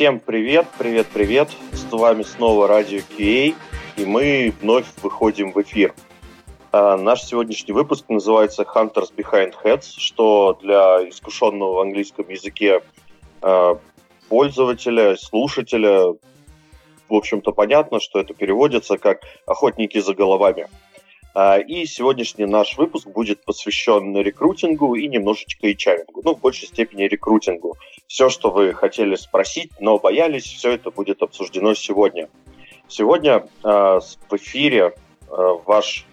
Всем привет, привет, привет. С вами снова Радио QA, и мы вновь выходим в эфир. А, наш сегодняшний выпуск называется Hunters Behind Heads, что для искушенного в английском языке а, пользователя, слушателя, в общем-то, понятно, что это переводится как «охотники за головами». А, и сегодняшний наш выпуск будет посвящен рекрутингу и немножечко HR. Ну, в большей степени рекрутингу. Все, что вы хотели спросить, но боялись, все это будет обсуждено сегодня. Сегодня э, в эфире э, ваш,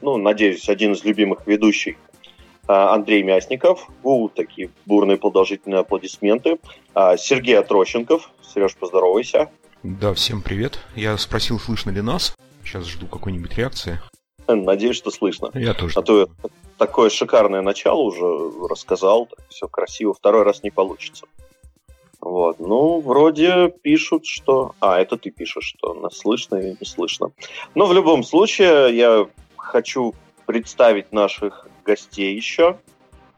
ну, надеюсь, один из любимых ведущих э, Андрей Мясников. У, такие бурные продолжительные аплодисменты. Э, Сергей Отрощенков. Сереж, поздоровайся. Да, всем привет. Я спросил, слышно ли нас. Сейчас жду какой-нибудь реакции. Надеюсь, что слышно. Я тоже. А то такое шикарное начало уже рассказал, все красиво, второй раз не получится. Вот, ну, вроде пишут, что... А, это ты пишешь, что нас слышно или не слышно. Но в любом случае, я хочу представить наших гостей еще.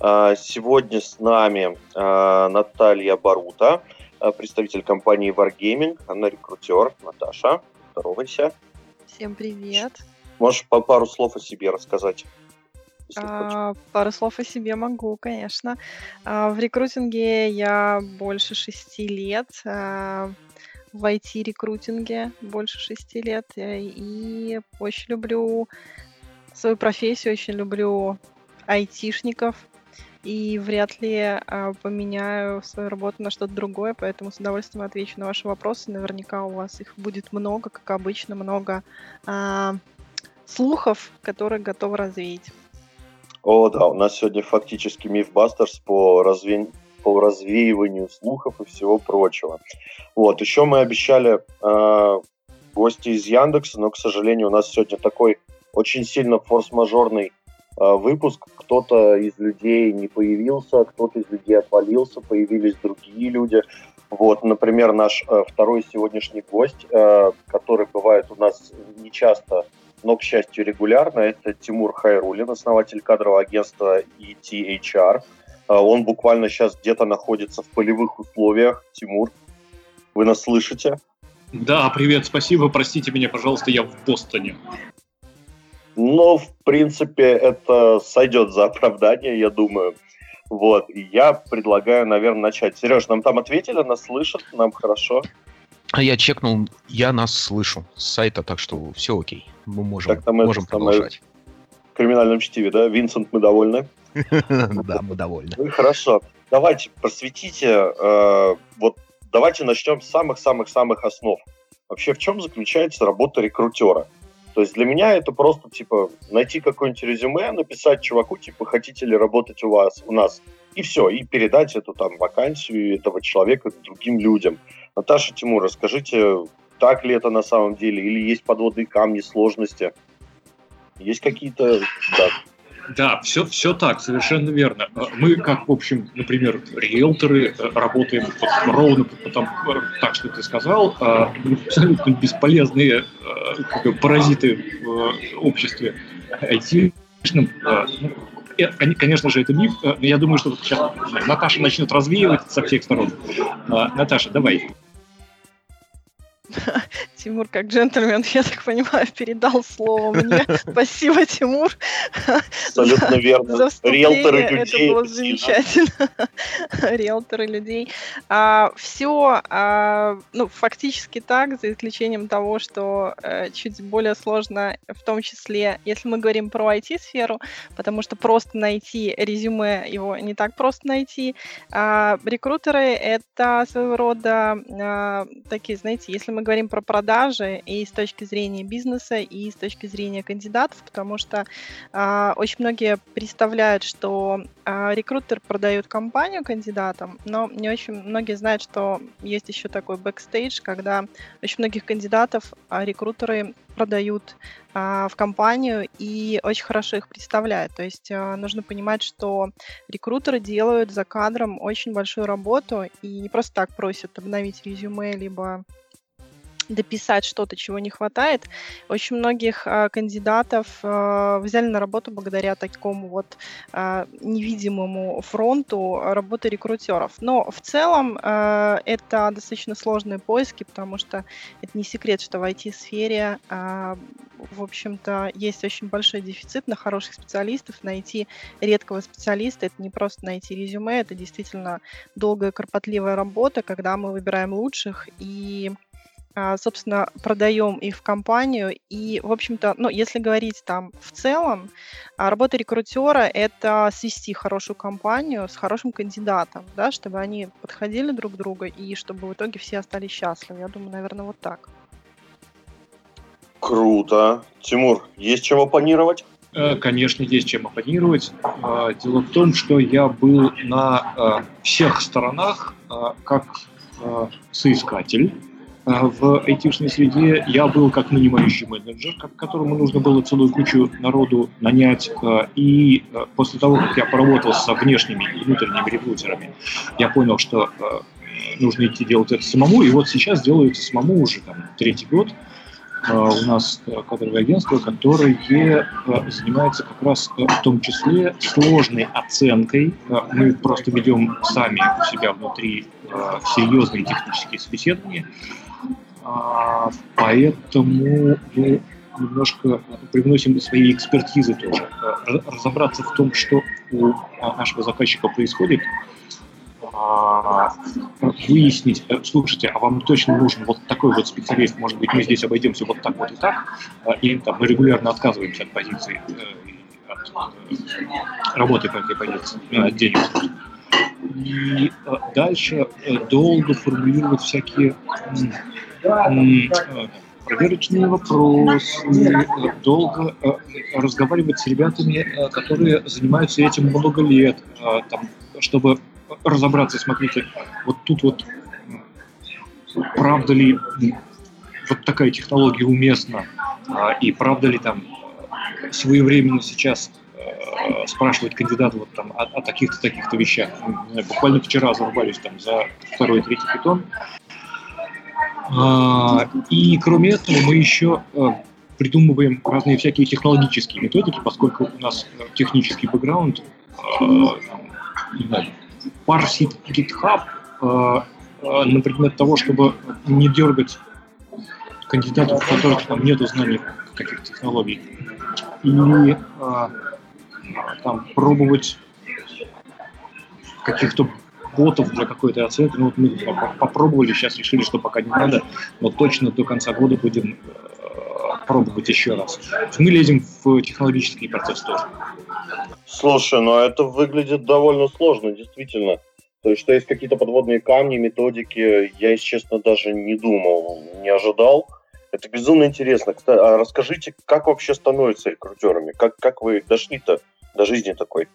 А, сегодня с нами а, Наталья Барута, а, представитель компании Wargaming. Она рекрутер. Наташа, здоровайся. Всем привет. Можешь по пару слов о себе рассказать? А, пару слов о себе могу, конечно. А, в рекрутинге я больше шести лет. А, в IT-рекрутинге больше шести лет. Э, и очень люблю свою профессию, очень люблю айтишников. И вряд ли а, поменяю свою работу на что-то другое, поэтому с удовольствием отвечу на ваши вопросы. Наверняка у вас их будет много, как обычно, много а, слухов, которые готовы развеять. О, да, у нас сегодня фактически мифбастерс по, разве... по развеиванию слухов и всего прочего. Вот, еще мы обещали э, гости из Яндекса, но, к сожалению, у нас сегодня такой очень сильно форс-мажорный э, выпуск. Кто-то из людей не появился, кто-то из людей отвалился, появились другие люди. Вот, например, наш э, второй сегодняшний гость, э, который бывает у нас нечасто но, к счастью, регулярно. Это Тимур Хайрулин, основатель кадрового агентства ETHR. А, он буквально сейчас где-то находится в полевых условиях. Тимур, вы нас слышите? Да, привет, спасибо. Простите меня, пожалуйста, я в Бостоне. Ну, в принципе, это сойдет за оправдание, я думаю. Вот, я предлагаю, наверное, начать. Сереж, нам там ответили, нас слышат, нам хорошо. А я чекнул, я нас слышу с сайта, так что все окей. Мы можем, так, можем продолжать. В криминальном чтиве, да? Винсент, мы довольны? Да, мы довольны. Ну хорошо. Давайте просветите, э, вот давайте начнем с самых-самых-самых основ. Вообще, в чем заключается работа рекрутера? То есть для меня это просто, типа, найти какое-нибудь резюме, написать чуваку, типа, хотите ли работать у вас, у нас, и все, и передать эту там вакансию этого человека другим людям. Наташа, Тимур, расскажите, так ли это на самом деле, или есть подводные камни, сложности? Есть какие-то... Да. Да, все, все так, совершенно верно. Мы, как, в общем, например, риэлторы, работаем вот ровно потому, так, что ты сказал, а, абсолютно бесполезные а, как, паразиты в обществе. А, ну, конечно же, это миф, но я думаю, что сейчас Наташа начнет развеивать со всех сторон. Наташа, давай. Тимур, как джентльмен, я так понимаю, передал слово мне. Спасибо, Тимур. Абсолютно верно. За Риэлторы людей. Это было замечательно. Риэлторы людей. А, все, а, ну, фактически так, за исключением того, что а, чуть более сложно, в том числе, если мы говорим про IT-сферу, потому что просто найти резюме, его не так просто найти. А, рекрутеры — это своего рода а, такие, знаете, если мы говорим про продажи и с точки зрения бизнеса, и с точки зрения кандидатов, потому что э, очень многие представляют, что э, рекрутер продает компанию кандидатам, но не очень многие знают, что есть еще такой бэкстейдж, когда очень многих кандидатов э, рекрутеры продают а, в компанию и очень хорошо их представляют. То есть а, нужно понимать, что рекрутеры делают за кадром очень большую работу и не просто так просят обновить резюме, либо дописать что-то, чего не хватает. Очень многих э, кандидатов э, взяли на работу благодаря такому вот э, невидимому фронту работы рекрутеров. Но в целом э, это достаточно сложные поиски, потому что это не секрет, что в IT-сфере, э, в общем-то, есть очень большой дефицит на хороших специалистов. Найти редкого специалиста — это не просто найти резюме, это действительно долгая, кропотливая работа, когда мы выбираем лучших и собственно, продаем их в компанию. И, в общем-то, ну, если говорить там в целом, а, работа рекрутера — это свести хорошую компанию с хорошим кандидатом, да, чтобы они подходили друг к другу и чтобы в итоге все остались счастливы. Я думаю, наверное, вот так. Круто. Тимур, есть чем оппонировать? Э, конечно, есть чем оппонировать. А, дело в том, что я был на всех сторонах как соискатель, а, в айтишной среде я был как нанимающий менеджер, которому нужно было целую кучу народу нанять. А, и а, после того, как я поработал со внешними и внутренними рекрутерами, я понял, что нужно идти делать это самому. И вот сейчас делаю это самому уже там, третий год. У нас кадровое агентство, которое занимается как раз в том числе сложной оценкой. Мы просто ведем сами у себя внутри серьезные технические собеседования а, поэтому мы немножко привносим свои экспертизы тоже. Разобраться в том, что у а, нашего заказчика происходит, а, выяснить, э, слушайте, а вам точно нужен вот такой вот специалист, может быть, мы здесь обойдемся вот так вот и так, и там, мы регулярно отказываемся от позиции, э, от э, работы по этой позиции, от денег. И дальше долго формулировать всякие проверочные вопросы, долго э, разговаривать с ребятами, э, которые занимаются этим много лет, э, там, чтобы разобраться, смотрите, вот тут вот правда ли вот такая технология уместна, и правда ли там своевременно сейчас спрашивать кандидата вот там о, о таких-то таких-то вещах. Буквально вчера зарубались там за второй, третий питон, а, и кроме этого мы еще а, придумываем разные всякие технологические методики, поскольку у нас э, технический бэкграунд, а, не знаю, парсить GitHub на предмет того, чтобы не дергать кандидатов, у которых там нет знаний каких-то технологий, и там пробовать каких-то ботов для какой-то оценки. Ну, вот мы попробовали, сейчас решили, что пока не надо, но точно до конца года будем э, пробовать еще раз. Мы лезем в технологический процесс тоже. Слушай, ну это выглядит довольно сложно, действительно. То есть, что есть какие-то подводные камни, методики, я, если честно, даже не думал, не ожидал. Это безумно интересно. Кстати, а расскажите, как вообще становятся рекрутерами? Как, как вы дошли-то до жизни такой?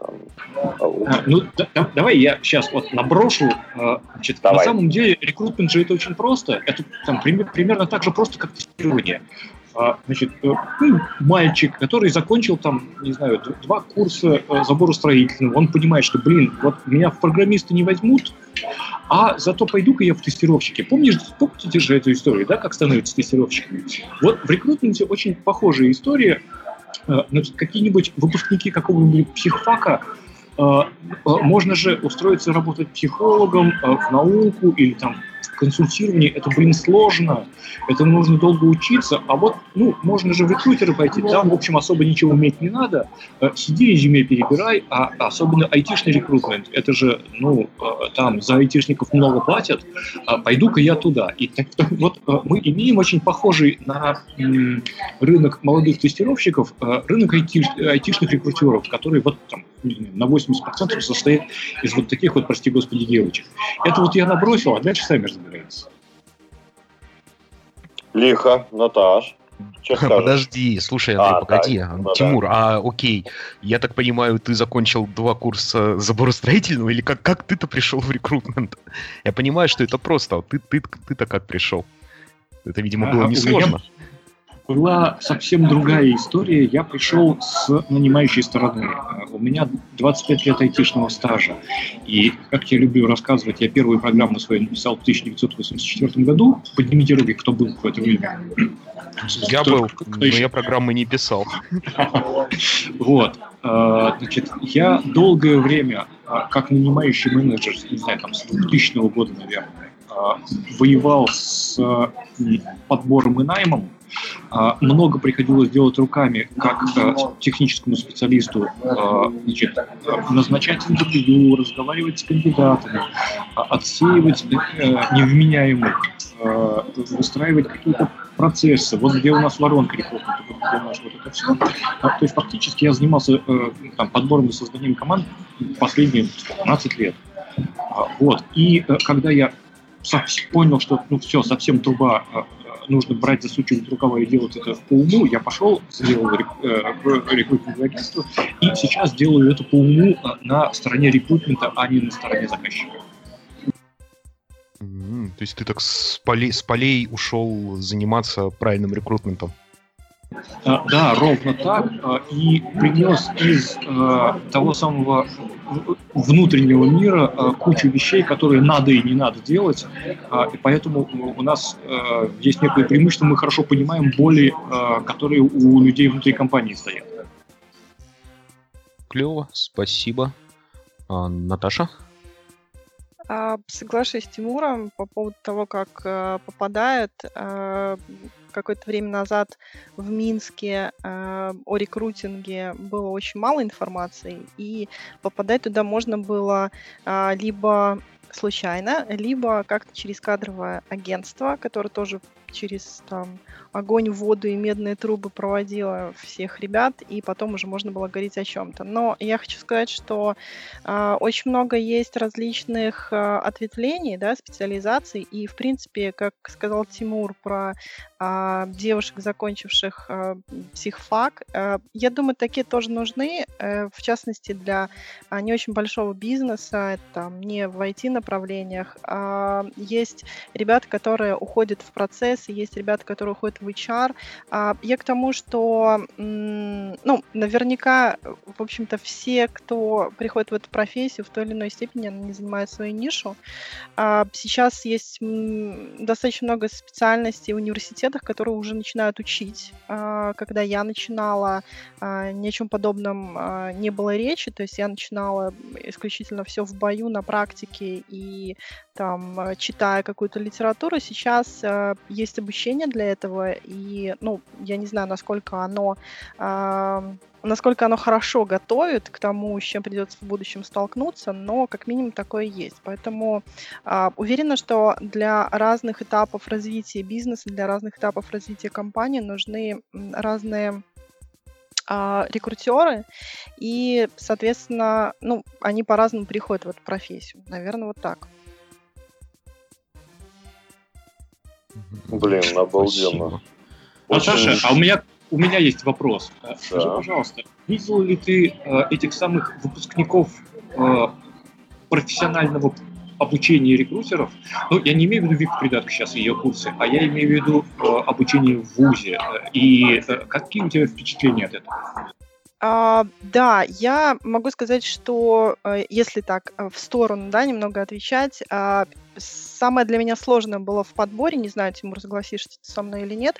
А, ну, да, давай я сейчас вот наброшу. А, значит, давай. на самом деле рекрутмент же это очень просто. Это там, примерно так же просто, как тестирование. А, значит, э, ну, мальчик, который закончил там, не знаю, два курса э, забора строительного, он понимает, что, блин, вот меня в программисты не возьмут, а зато пойду-ка я в тестировщики. Помнишь, помните же эту историю, да, как становятся тестировщиками? Вот в рекрутменте очень похожая история. Э, значит, какие-нибудь выпускники какого-нибудь психфака э, э, можно же устроиться работать психологом в науку или там консультирование, это, блин, сложно, это нужно долго учиться, а вот, ну, можно же в рекрутеры пойти, там, в общем, особо ничего уметь не надо, э, сиди резюме перебирай, а особенно айтишный рекрутмент, это же, ну, э, там за айтишников много платят, а пойду-ка я туда. И так, вот э, мы имеем очень похожий на рынок молодых тестировщиков, рынок айти, айтишных рекрутеров, который вот там на 80% состоит из вот таких вот, прости господи, девочек. Это вот я набросил, а дальше сами разбирайтесь нравится. Лихо, Наташ. Подожди, слушай, Андрей, а, погоди. Да, ну Тимур, да. а окей, я так понимаю, ты закончил два курса заборостроительного, или как, как ты-то пришел в рекрутмент? Я понимаю, что это просто, а ты, ты, ты-то как пришел? Это, видимо, было а, несложно. Была совсем другая история. Я пришел с нанимающей стороны. У меня 25 лет айтишного стажа. И, как я люблю рассказывать, я первую программу свою написал в 1984 году. Поднимите руки, кто был в это время. Я кто, был, кто но еще? я программы не писал. Вот. А, значит, я долгое время, а, как нанимающий менеджер, не знаю, там, с 2000 года, наверное, а, воевал с подбором и наймом, много приходилось делать руками, как э, техническому специалисту, а, значит, назначать интервью, разговаривать с кандидатами, а, отсеивать э, невменяемых, выстраивать какие-то процессы, вот где у нас воронка рекрутмента, вот где у нас вот это все. То есть фактически я занимался э, там, подбором и созданием команд последние 15 лет. Вот. И когда я понял, что ну все, совсем труба нужно брать, засучивать рукава и делать это по уму, я пошел, сделал э, рекрутинговое агентство, и сейчас делаю это по уму э, на стороне рекрутмента, а не на стороне заказчика. Mm-hmm. То есть ты так с полей, с полей ушел заниматься правильным рекрутментом? А, да, ровно так. А, и принес из того самого внутреннего мира кучу вещей, которые надо и не надо делать. И поэтому у нас есть некое преимущество, мы хорошо понимаем боли, которые у людей внутри компании стоят. Клево, спасибо. А, Наташа? Соглашусь с Тимуром по поводу того, как попадает какое-то время назад в Минске э, о рекрутинге было очень мало информации, и попадать туда можно было э, либо случайно, либо как-то через кадровое агентство, которое тоже через там, огонь, воду и медные трубы проводила всех ребят, и потом уже можно было говорить о чем-то. Но я хочу сказать, что э, очень много есть различных э, ответвлений, да, специализаций, и, в принципе, как сказал Тимур про э, девушек, закончивших э, психфак, э, я думаю, такие тоже нужны, э, в частности, для э, не очень большого бизнеса, там, не в IT-направлениях. Э, есть ребята, которые уходят в процесс процессы, есть ребята, которые уходят в HR. А, я к тому, что, ну, наверняка, в общем-то, все, кто приходит в эту профессию, в той или иной степени, они занимают свою нишу. А, сейчас есть достаточно много специальностей в университетах, которые уже начинают учить. А, когда я начинала, ни о чем подобном не было речи, то есть я начинала исключительно все в бою, на практике и там, читая какую-то литературу. Сейчас есть есть обучение для этого, и, ну, я не знаю, насколько оно э, насколько оно хорошо готовит к тому, с чем придется в будущем столкнуться, но как минимум такое есть. Поэтому э, уверена, что для разных этапов развития бизнеса, для разных этапов развития компании нужны разные а, рекрутеры, и, соответственно, ну, они по-разному приходят в эту профессию. Наверное, вот так. Блин, обалденно. Наташа, а у меня, у меня есть вопрос. Да. Скажи, пожалуйста, видел ли ты э, этих самых выпускников э, профессионального обучения рекрутеров? Ну, я не имею в виду Вику придатку сейчас ее курсы, а я имею в виду э, обучение в ВУЗе. И э, какие у тебя впечатления от этого? А, да, я могу сказать, что э, если так э, в сторону, да, немного отвечать, а, самое для меня сложное было в подборе, не знаю, Тимур, согласишься со мной или нет,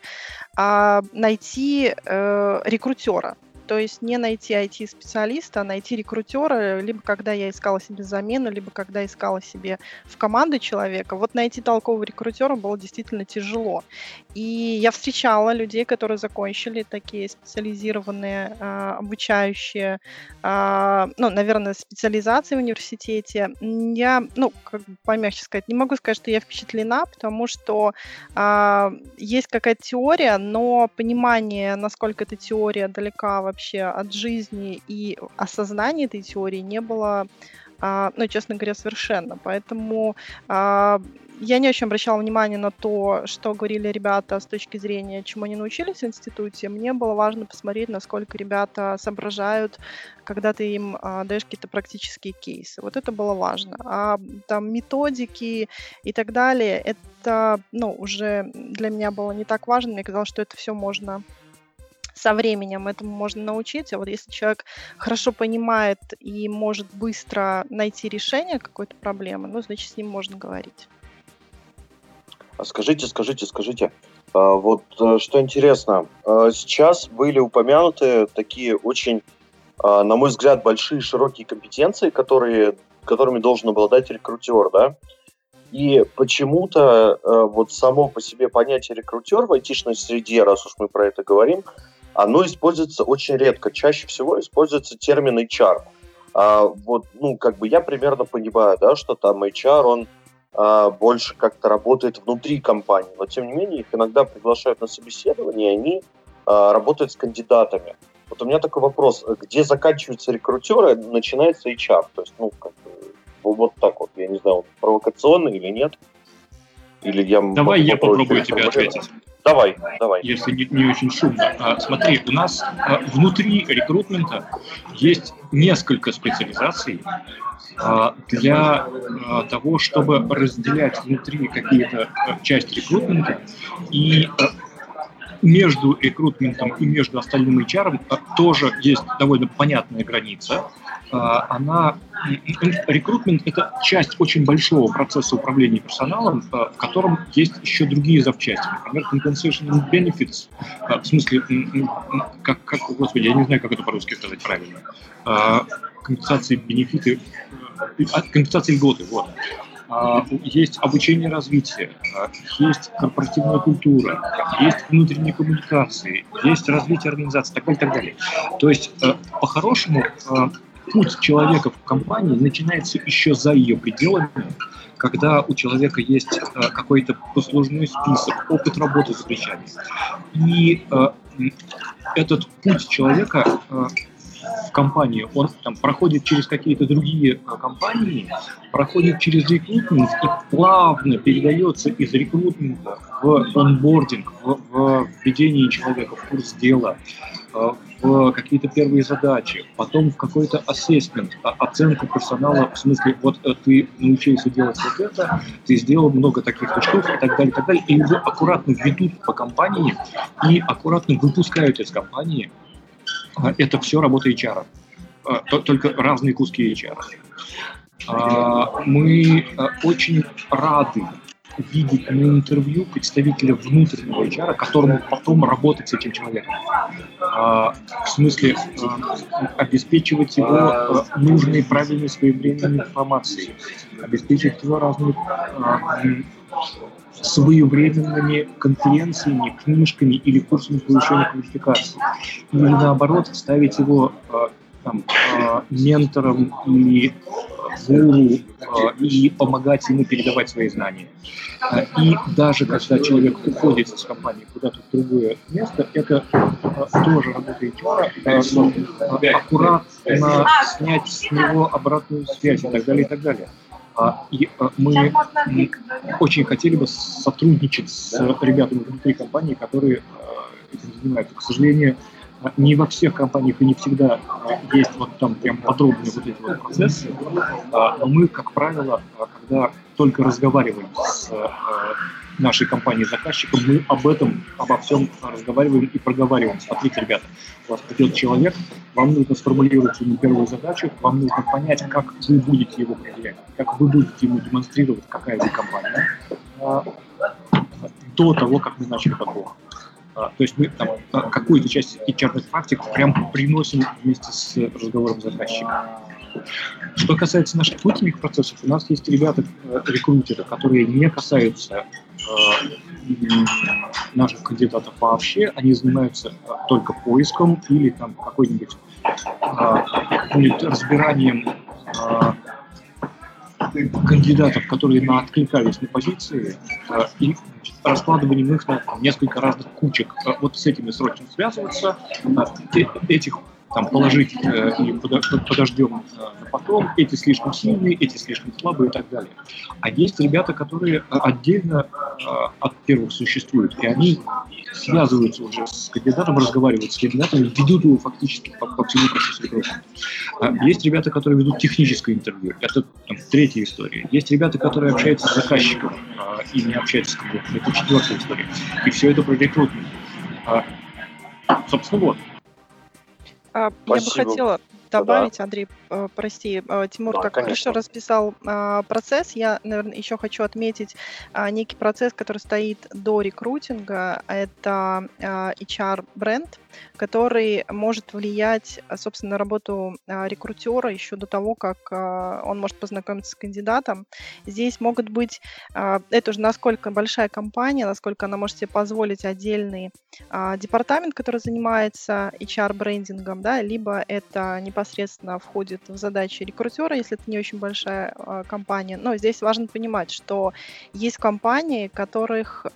а, найти э, рекрутера. То есть не найти IT-специалиста, а найти рекрутера, либо когда я искала себе замену, либо когда искала себе в команду человека. Вот найти толкового рекрутера было действительно тяжело. И я встречала людей, которые закончили такие специализированные, э, обучающие, э, ну, наверное, специализации в университете. Я, ну, как бы помягче сказать, не могу сказать, что я впечатлена, потому что э, есть какая-то теория, но понимание, насколько эта теория далека вообще от жизни и осознания этой теории не было а, ну, честно говоря, совершенно. Поэтому а, я не очень обращала внимание на то, что говорили ребята с точки зрения, чему они научились в институте. Мне было важно посмотреть, насколько ребята соображают, когда ты им а, даешь какие-то практические кейсы. Вот это было важно. А там методики и так далее, это ну, уже для меня было не так важно. Мне казалось, что это все можно со временем этому можно научиться. Вот если человек хорошо понимает и может быстро найти решение какой-то проблемы, ну, значит, с ним можно говорить. А скажите, скажите, скажите, а, вот э, что интересно, а, сейчас были упомянуты такие очень, на мой взгляд, большие широкие компетенции, которые, которыми должен обладать рекрутер, да? И почему-то вот само по себе понятие рекрутер в айтишной среде, раз уж мы про это говорим, оно используется очень редко. Чаще всего используется термин HR. А вот, ну, как бы я примерно понимаю, да, что там HR, он а, больше как-то работает внутри компании, но тем не менее их иногда приглашают на собеседование, и они а, работают с кандидатами. Вот у меня такой вопрос, где заканчиваются рекрутеры, начинается HR, то есть, ну, как бы, вот так вот, я не знаю, провокационно или нет? Или я Давай я попробую тебе ответить. Давай, давай. Если не, не очень шумно. А, смотри, у нас а, внутри рекрутмента есть несколько специализаций а, для а, того, чтобы разделять внутри какие-то а, части рекрутмента и а, между рекрутментом и между остальным HR а, тоже есть довольно понятная граница. А, она рекрутмент – это часть очень большого процесса управления персоналом, э, в котором есть еще другие запчасти. Например, compensation and benefits, в смысле, как, как, господи, я не знаю, как это по-русски сказать правильно. Компенсации бенефиты, компенсации льготы, вот. Есть обучение и развитие, есть корпоративная культура, есть внутренние коммуникации, есть развитие организации, так далее, так далее. То есть, по-хорошему, путь человека в компании начинается еще за ее пределами, когда у человека есть э, какой-то послужной список, опыт работы с плечами. И э, этот путь человека э, в компании, он там проходит через какие-то другие э, компании, проходит через рекрутмент и плавно передается из рекрутмента в онбординг, в, в введение человека в курс дела, э, в какие-то первые задачи, потом в какой-то ассессмент, оценку персонала, в смысле, вот э, ты научился делать вот это, ты сделал много таких штук и так далее, и так далее, и его аккуратно ведут по компании и аккуратно выпускают из компании это все работа HR. А, только разные куски HR. А, мы очень рады видеть на интервью представителя внутреннего HR, которому потом работать с этим человеком. В смысле, обеспечивать его нужной, правильной, своевременной информацией, обеспечивать его разными своевременными конференциями, книжками или курсами повышения квалификации. Или наоборот, ставить его э, там, э, ментором или гуру э, и помогать ему передавать свои знания. И даже когда человек уходит из компании куда-то в другое место, это тоже работа аккуратно снять с него обратную связь и так далее, и так далее. А, и а, мы очень хотели бы сотрудничать с ребятами внутри компании, которые а, этим занимаются. К сожалению, не во всех компаниях и не всегда есть вот там прям подробные вот эти вот процессы, но мы, как правило, когда только разговариваем с нашей компании заказчиком, мы об этом, обо всем разговариваем и проговариваем. Смотрите, ребята, у вас придет человек, вам нужно сформулировать ему первую задачу, вам нужно понять, как вы будете его проверять, как вы будете ему демонстрировать, какая вы компания, а, до того, как мы начали подбор. А, то есть мы там какую-то часть HR практик прям приносим вместе с разговором заказчика. Что касается наших внутренних процессов, у нас есть ребята, э, которые не касаются э, наших кандидатов вообще, они занимаются э, только поиском или там какой-нибудь э, разбиранием э, кандидатов, которые на откликались на позиции, э, и раскладыванием их на несколько разных кучек. Вот с этими срочно связываться. Этих там положить э, и подождем на потом, эти слишком сильные, эти слишком слабые и так далее. А есть ребята, которые отдельно от первых существуют, и они связываются уже с кандидатом, разговаривают с кандидатом, ведут его фактически по, по всему процессу рекрутинга. Есть ребята, которые ведут техническое интервью, это там, третья история. Есть ребята, которые общаются с заказчиком и не общаются с кандидатом, это четвертая история. И все это про рекрутинг. Собственно, вот. А, я бы хотела добавить, да. Андрей, э, прости, э, Тимур да, так конечно. хорошо расписал а, процесс. Я, наверное, еще хочу отметить а, некий процесс, который стоит до рекрутинга. Это а, HR-бренд, который может влиять, собственно, на работу рекрутера еще до того, как он может познакомиться с кандидатом. Здесь могут быть, это уже насколько большая компания, насколько она может себе позволить отдельный департамент, который занимается HR-брендингом, да, либо это непосредственно входит в задачи рекрутера, если это не очень большая компания. Но здесь важно понимать, что есть компании, которых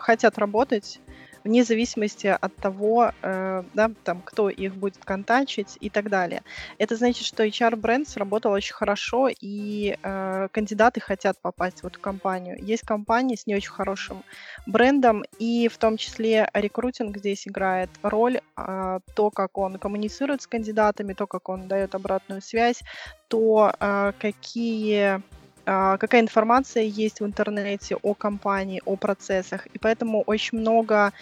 хотят работать вне зависимости от того, э, да, там, кто их будет контачить и так далее. Это значит, что HR-бренд сработал очень хорошо, и э, кандидаты хотят попасть в эту компанию. Есть компании с не очень хорошим брендом, и в том числе рекрутинг здесь играет роль, э, то, как он коммуницирует с кандидатами, то, как он дает обратную связь, то, э, какие какая информация есть в интернете о компании, о процессах. И поэтому очень много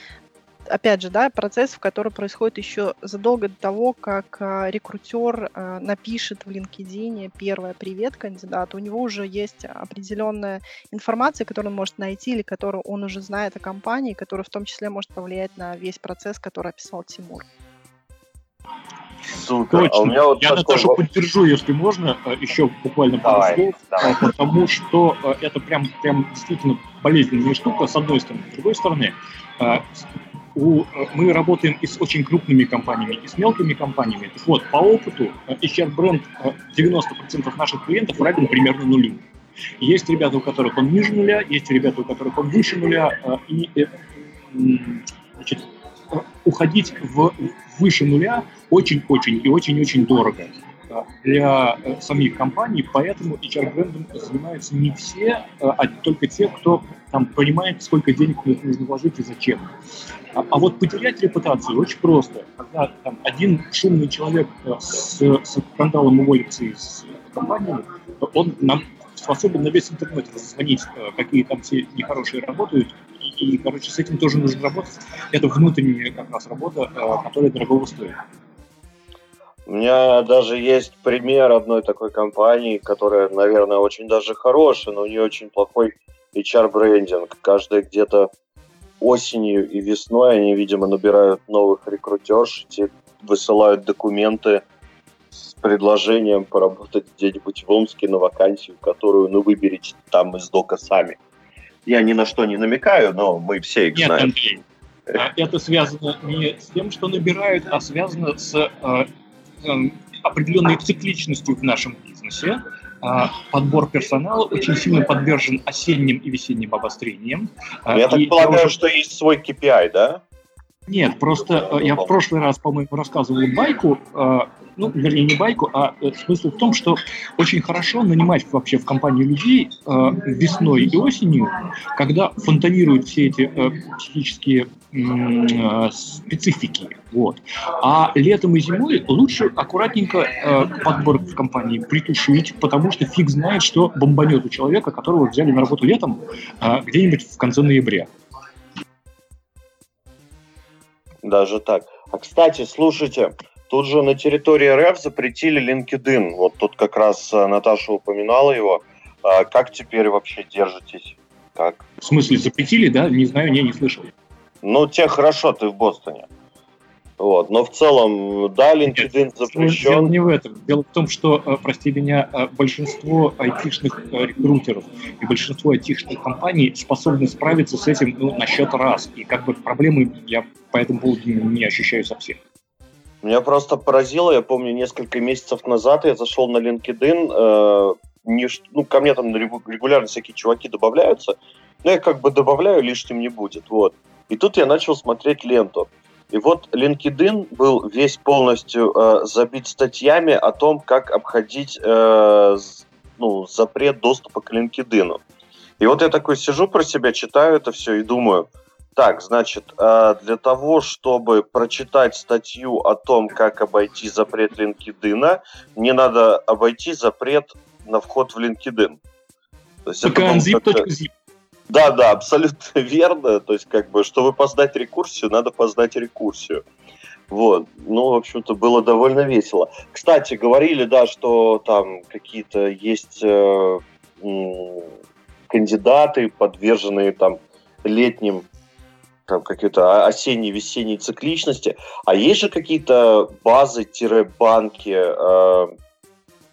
опять же, да, процессов, которые происходят еще задолго до того, как э, рекрутер э, напишет в LinkedIn первое «Привет, кандидат». У него уже есть определенная информация, которую он может найти или которую он уже знает о компании, которая в том числе может повлиять на весь процесс, который описал Тимур. Супер. Точно. А у меня вот Я такой... Наташу поддержу, если можно, э, еще буквально пару давай, слов, давай. потому что это прям, прям действительно болезненная штука, с одной стороны. С другой стороны, у, мы работаем и с очень крупными компаниями, и с мелкими компаниями. Так вот, по опыту HR-бренд 90% наших клиентов равен примерно нулю. Есть ребята, у которых он ниже нуля, есть ребята, у которых он выше нуля, и значит, уходить в выше нуля очень-очень и очень-очень дорого для э, самих компаний, поэтому HR-брендом занимаются не все, э, а только те, кто там, понимает, сколько денег нужно вложить и зачем. А, а вот потерять репутацию очень просто. Когда там, один шумный человек э, с, с скандалом уволится из компании, он нам способен на весь интернет звонить, какие там все нехорошие работают, и, короче, с этим тоже нужно работать. Это внутренняя как раз работа, которая дорого стоит. У меня даже есть пример одной такой компании, которая, наверное, очень даже хорошая, но у нее очень плохой HR-брендинг. Каждый где-то осенью и весной они, видимо, набирают новых рекрутерш, те высылают документы с предложением поработать где-нибудь в Омске на вакансию, которую, ну, выберите там из дока сами. Я ни на что не намекаю, но мы все их Нет, знаем. Андрей, а это связано не с тем, что набирают, а связано с э, определенной цикличностью в нашем бизнесе. А, подбор персонала очень сильно подвержен осенним и весенним обострениям. А, я и так полагаю, уже... что есть свой KPI, да? Нет, просто э, я в прошлый раз, по-моему, рассказывал байку, э, ну, вернее, не байку, а э, смысл в том, что очень хорошо нанимать вообще в компанию людей весной и осенью, когда фонтанируют все эти психические специфики. Вот. А летом и зимой лучше аккуратненько подбор в компании притушить, потому что фиг знает, что бомбанет у человека, которого взяли на работу летом где-нибудь в конце ноября. Даже так. А, кстати, слушайте, тут же на территории РФ запретили LinkedIn. Вот тут как раз э, Наташа упоминала его. А как теперь вообще держитесь? Как? В смысле, запретили, да? Не знаю, не, не слышал. Ну, тебе хорошо, ты в Бостоне. Вот. Но в целом, да, LinkedIn Нет, запрещен. Дело не в этом. Дело в том, что, э, прости меня, э, большинство айтишных рекрутеров и большинство айтишных компаний способны справиться с этим ну, на счет раз. И как бы проблемы я по этому поводу не ощущаю совсем. Меня просто поразило, я помню, несколько месяцев назад я зашел на LinkedIn, э, не, ну, ко мне там регулярно всякие чуваки добавляются, но я как бы добавляю, лишним не будет, вот. И тут я начал смотреть ленту. И вот LinkedIn был весь полностью э, забит статьями о том, как обходить э, ну, запрет доступа к LinkedIn. И вот я такой сижу про себя, читаю это все и думаю, так, значит, э, для того, чтобы прочитать статью о том, как обойти запрет LinkedIn, мне надо обойти запрет на вход в LinkedIn. То есть PKNzip.zip. Да, да, абсолютно верно. То есть, как бы, чтобы познать рекурсию, надо познать рекурсию. Вот. Ну, в общем-то, было довольно весело. Кстати, говорили, да, что там какие-то есть э, кандидаты, подверженные там летним какие-то осенней, весенней цикличности. А есть же какие-то базы-банки э,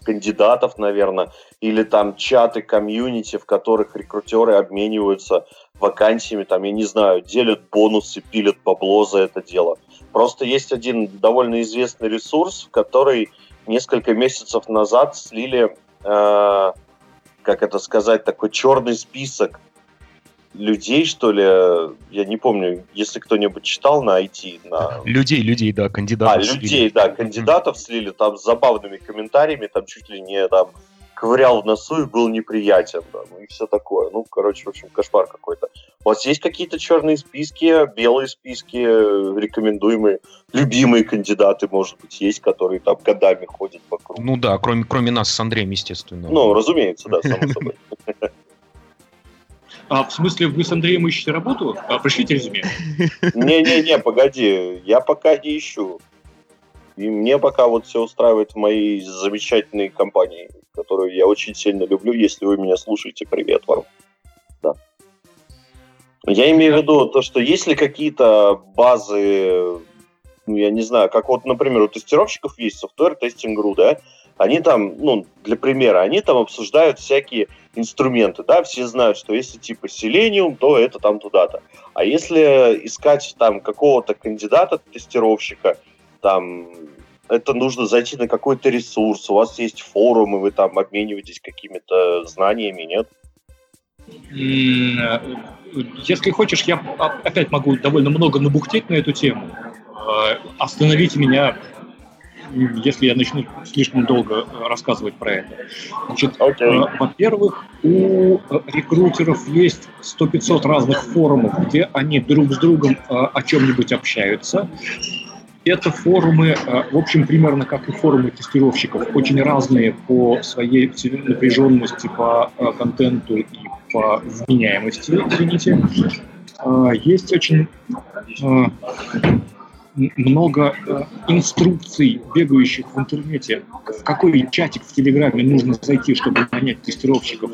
кандидатов, наверное, или там чаты, комьюнити, в которых рекрутеры обмениваются вакансиями, там, я не знаю, делят бонусы, пилят бабло за это дело. Просто есть один довольно известный ресурс, в который несколько месяцев назад слили, э, как это сказать, такой черный список людей, что ли, я не помню, если кто-нибудь читал на IT. На... Людей, людей, да, кандидатов. А, слили. людей, да, кандидатов слили там с забавными комментариями, там чуть ли не там ковырял в носу и был неприятен, да, ну и все такое. Ну, короче, в общем, кошмар какой-то. У вас есть какие-то черные списки, белые списки, рекомендуемые, любимые кандидаты, может быть, есть, которые там годами ходят вокруг? Ну да, кроме, кроме нас с Андреем, естественно. Ну, разумеется, да, само собой. А в смысле, вы с Андреем ищете работу? А, пришлите резюме. Не-не-не, погоди, я пока не ищу. И мне пока вот все устраивает в моей замечательной компании, которую я очень сильно люблю. Если вы меня слушаете, привет вам. Да. Я имею в виду то, что если какие-то базы, ну, я не знаю, как вот, например, у тестировщиков есть Testing Group, да, они там, ну, для примера, они там обсуждают всякие инструменты, да, все знают, что если типа Selenium, то это там туда-то. А если искать там какого-то кандидата, тестировщика, там это нужно зайти на какой-то ресурс, у вас есть форум, и вы там обмениваетесь какими-то знаниями, нет? Если хочешь, я опять могу довольно много набухтеть на эту тему. Э, остановите меня если я начну слишком долго э, рассказывать про это. Значит, okay. э, во-первых, у рекрутеров есть 100-500 разных форумов, где они друг с другом э, о чем-нибудь общаются. Это форумы, э, в общем, примерно как и форумы тестировщиков, очень разные по своей напряженности, по э, контенту и по вменяемости, извините. Э, есть очень много э, инструкций, бегающих в интернете, в какой чатик в Телеграме нужно зайти, чтобы нанять тестировщиков.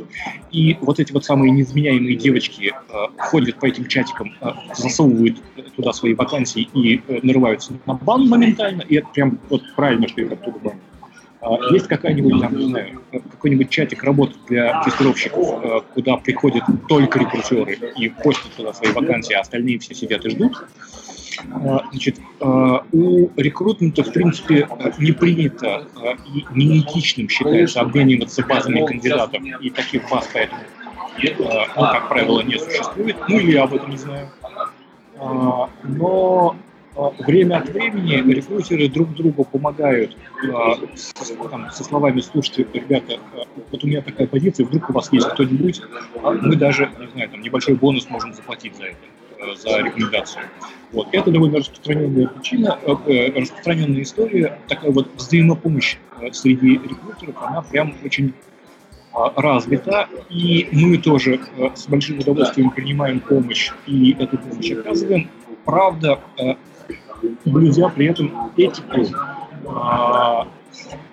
И вот эти вот самые неизменяемые девочки э, ходят по этим чатикам, э, засовывают туда свои вакансии и нарываются на бан моментально, и это прям вот правильно, что их оттуда банят. Есть какая-нибудь там, не знаю, какой-нибудь чатик работы для тестировщиков, куда приходят только рекрутеры и постят туда свои вакансии, а остальные все сидят и ждут. А, значит, а, у рекрутмента, в принципе, не принято и неэтичным считается обмениваться базами кандидатов, и таких баз поэтому, ну, как правило, не существует. Ну, или я об этом не знаю. Но время от времени рекрутеры друг другу помогают там, со словами «слушайте, ребята, вот у меня такая позиция, вдруг у вас есть кто-нибудь, мы даже, не знаю, там, небольшой бонус можем заплатить за это». Э, за рекомендацию. Вот. Это довольно распространенная причина, э, э, распространенная история, такая вот взаимопомощь среди рекрутеров, она прям очень развита, и мы тоже с большим удовольствием принимаем помощь и эту помощь оказываем. Правда, блюдя при этом этику,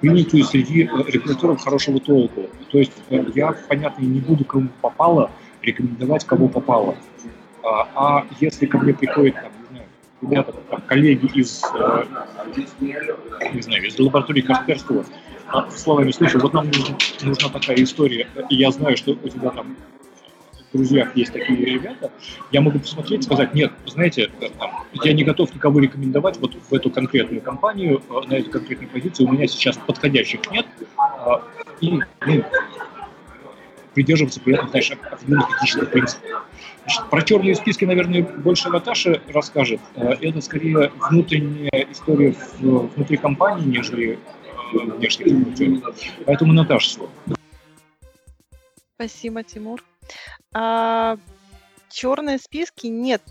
принятую среди рекрутеров хорошего толку. То есть я, понятно, не буду кому попало рекомендовать, кого попало. А, а если ко мне приходят, там, не знаю, ребята, там, коллеги из, э, не знаю, из лаборатории Касперского, а, словами, слушай, вот нам нужна, нужна такая история, и я знаю, что у тебя там друзьях есть такие ребята, я могу посмотреть и сказать, нет, знаете, э, я не готов никого рекомендовать вот в эту конкретную компанию, э, на эту конкретную позицию, у меня сейчас подходящих нет, а, и ну, придерживаться при этом, знаешь, определенных этических принципов. Значит, про черные списки, наверное, больше Наташа расскажет. Это скорее внутренняя история внутри компании, нежели внешних рекрутеров. Поэтому Наташа слово. Спасибо, Тимур. А, черные списки нет.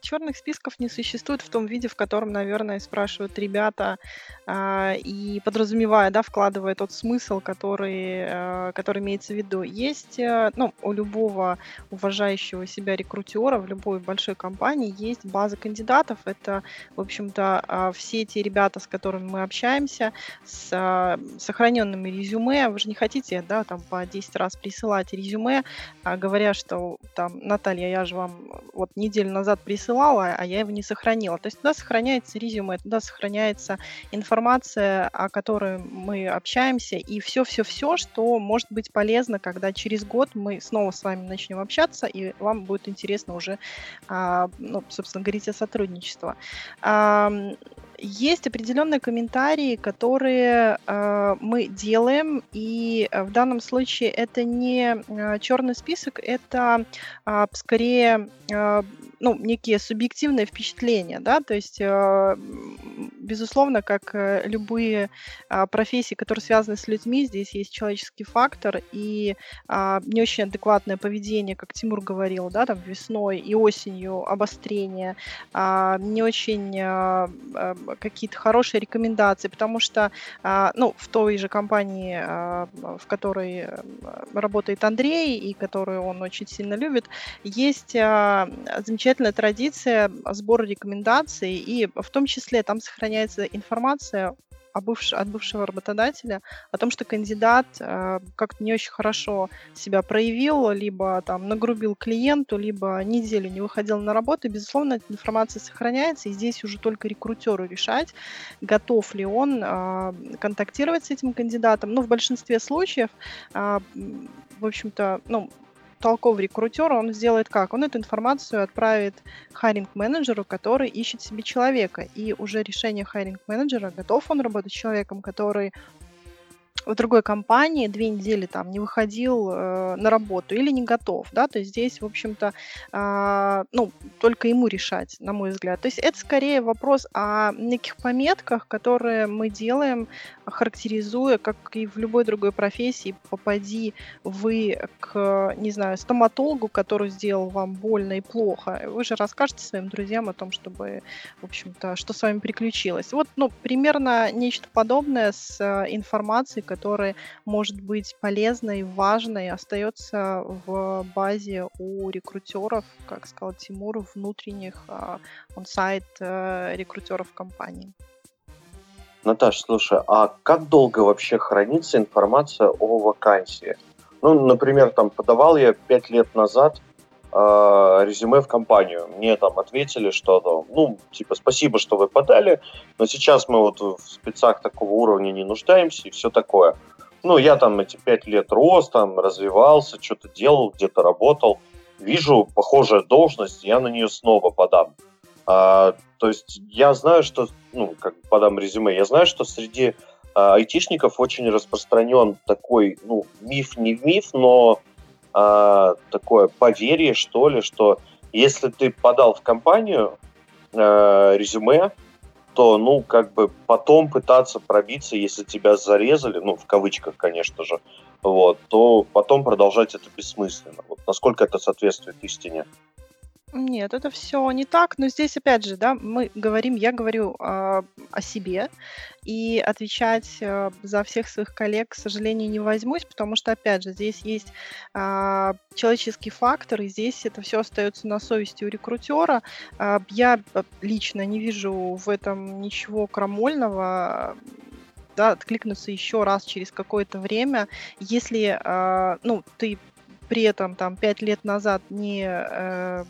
Э, черных списков не существует в том виде, в котором, наверное, спрашивают ребята, а, и подразумевая, да, вкладывая тот смысл, который, а, который имеется в виду. Есть, э, ну, у любого уважающего себя рекрутера в любой большой компании есть база кандидатов. Это, в общем-то, а, все те ребята, с которыми мы общаемся, с сохраненными резюме. Вы же не хотите, да, там по 10 раз присылать резюме, говоря, что там, Наталья, я же вам вот неделю назад присылала присылала, а я его не сохранила. То есть туда сохраняется резюме, туда сохраняется информация, о которой мы общаемся, и все-все-все, что может быть полезно, когда через год мы снова с вами начнем общаться, и вам будет интересно уже, а, ну, собственно, говорить о сотрудничестве. Есть определенные комментарии, которые э, мы делаем, и э, в данном случае это не э, черный список, это э, скорее э, ну, некие субъективные впечатления, да, то есть, э, безусловно, как э, любые э, профессии, которые связаны с людьми, здесь есть человеческий фактор. И э, не очень адекватное поведение, как Тимур говорил, да, там весной и осенью обострение, э, не очень э, какие-то хорошие рекомендации, потому что, ну, в той же компании, в которой работает Андрей и которую он очень сильно любит, есть замечательные замечательная традиция сбора рекомендаций, и в том числе там сохраняется информация о бывш... от бывшего работодателя о том, что кандидат э, как-то не очень хорошо себя проявил, либо там нагрубил клиенту, либо неделю не выходил на работу. И, безусловно, эта информация сохраняется, и здесь уже только рекрутеру решать, готов ли он э, контактировать с этим кандидатом. Ну, в большинстве случаев, э, в общем-то, ну, толковый рекрутер, он сделает как? Он эту информацию отправит хайринг-менеджеру, который ищет себе человека. И уже решение хайринг-менеджера, готов он работать с человеком, который в другой компании две недели там не выходил э, на работу или не готов, да, то есть здесь, в общем-то, э, ну, только ему решать, на мой взгляд. То есть это скорее вопрос о неких пометках, которые мы делаем, характеризуя, как и в любой другой профессии, попади вы к, не знаю, стоматологу, который сделал вам больно и плохо, вы же расскажете своим друзьям о том, чтобы, в общем-то, что с вами приключилось. Вот, ну, примерно нечто подобное с э, информацией, которая может быть полезной, важной, остается в базе у рекрутеров, как сказал Тимур, внутренних он-сайт а, э, рекрутеров компании. Наташа, слушай, а как долго вообще хранится информация о вакансии? Ну, например, там подавал я пять лет назад э, резюме в компанию. Мне там ответили, что, ну, типа, спасибо, что вы подали, но сейчас мы вот в спецах такого уровня не нуждаемся и все такое. Ну, я там эти пять лет рос, там развивался, что-то делал, где-то работал. Вижу похожая должность, я на нее снова подам. А, то есть я знаю, что, ну, как подам резюме, я знаю, что среди а, айтишников очень распространен такой, ну, миф не миф, но а, такое поверье, что ли, что если ты подал в компанию а, резюме, то, ну, как бы потом пытаться пробиться, если тебя зарезали, ну, в кавычках, конечно же, вот, то потом продолжать это бессмысленно. Вот насколько это соответствует истине? Нет, это все не так, но здесь опять же, да, мы говорим, я говорю э, о себе, и отвечать э, за всех своих коллег, к сожалению, не возьмусь, потому что, опять же, здесь есть э, человеческий фактор, и здесь это все остается на совести у рекрутера. Э, я лично не вижу в этом ничего крамольного, да, откликнуться еще раз через какое-то время, если, э, ну, ты при этом там пять лет назад не э,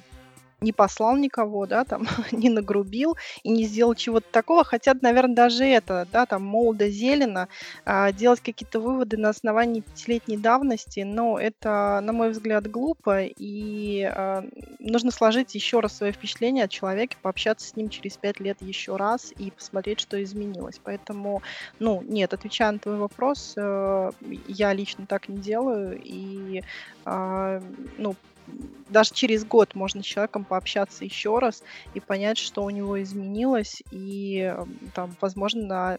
не послал никого, да, там, не нагрубил и не сделал чего-то такого, хотя, наверное, даже это, да, там, молодо-зелено, а, делать какие-то выводы на основании пятилетней давности, но это, на мой взгляд, глупо, и а, нужно сложить еще раз свое впечатление от человека, пообщаться с ним через пять лет еще раз и посмотреть, что изменилось. Поэтому, ну, нет, отвечая на твой вопрос, э, я лично так не делаю, и, а, ну, даже через год можно с человеком пообщаться еще раз и понять, что у него изменилось, и там, возможно, на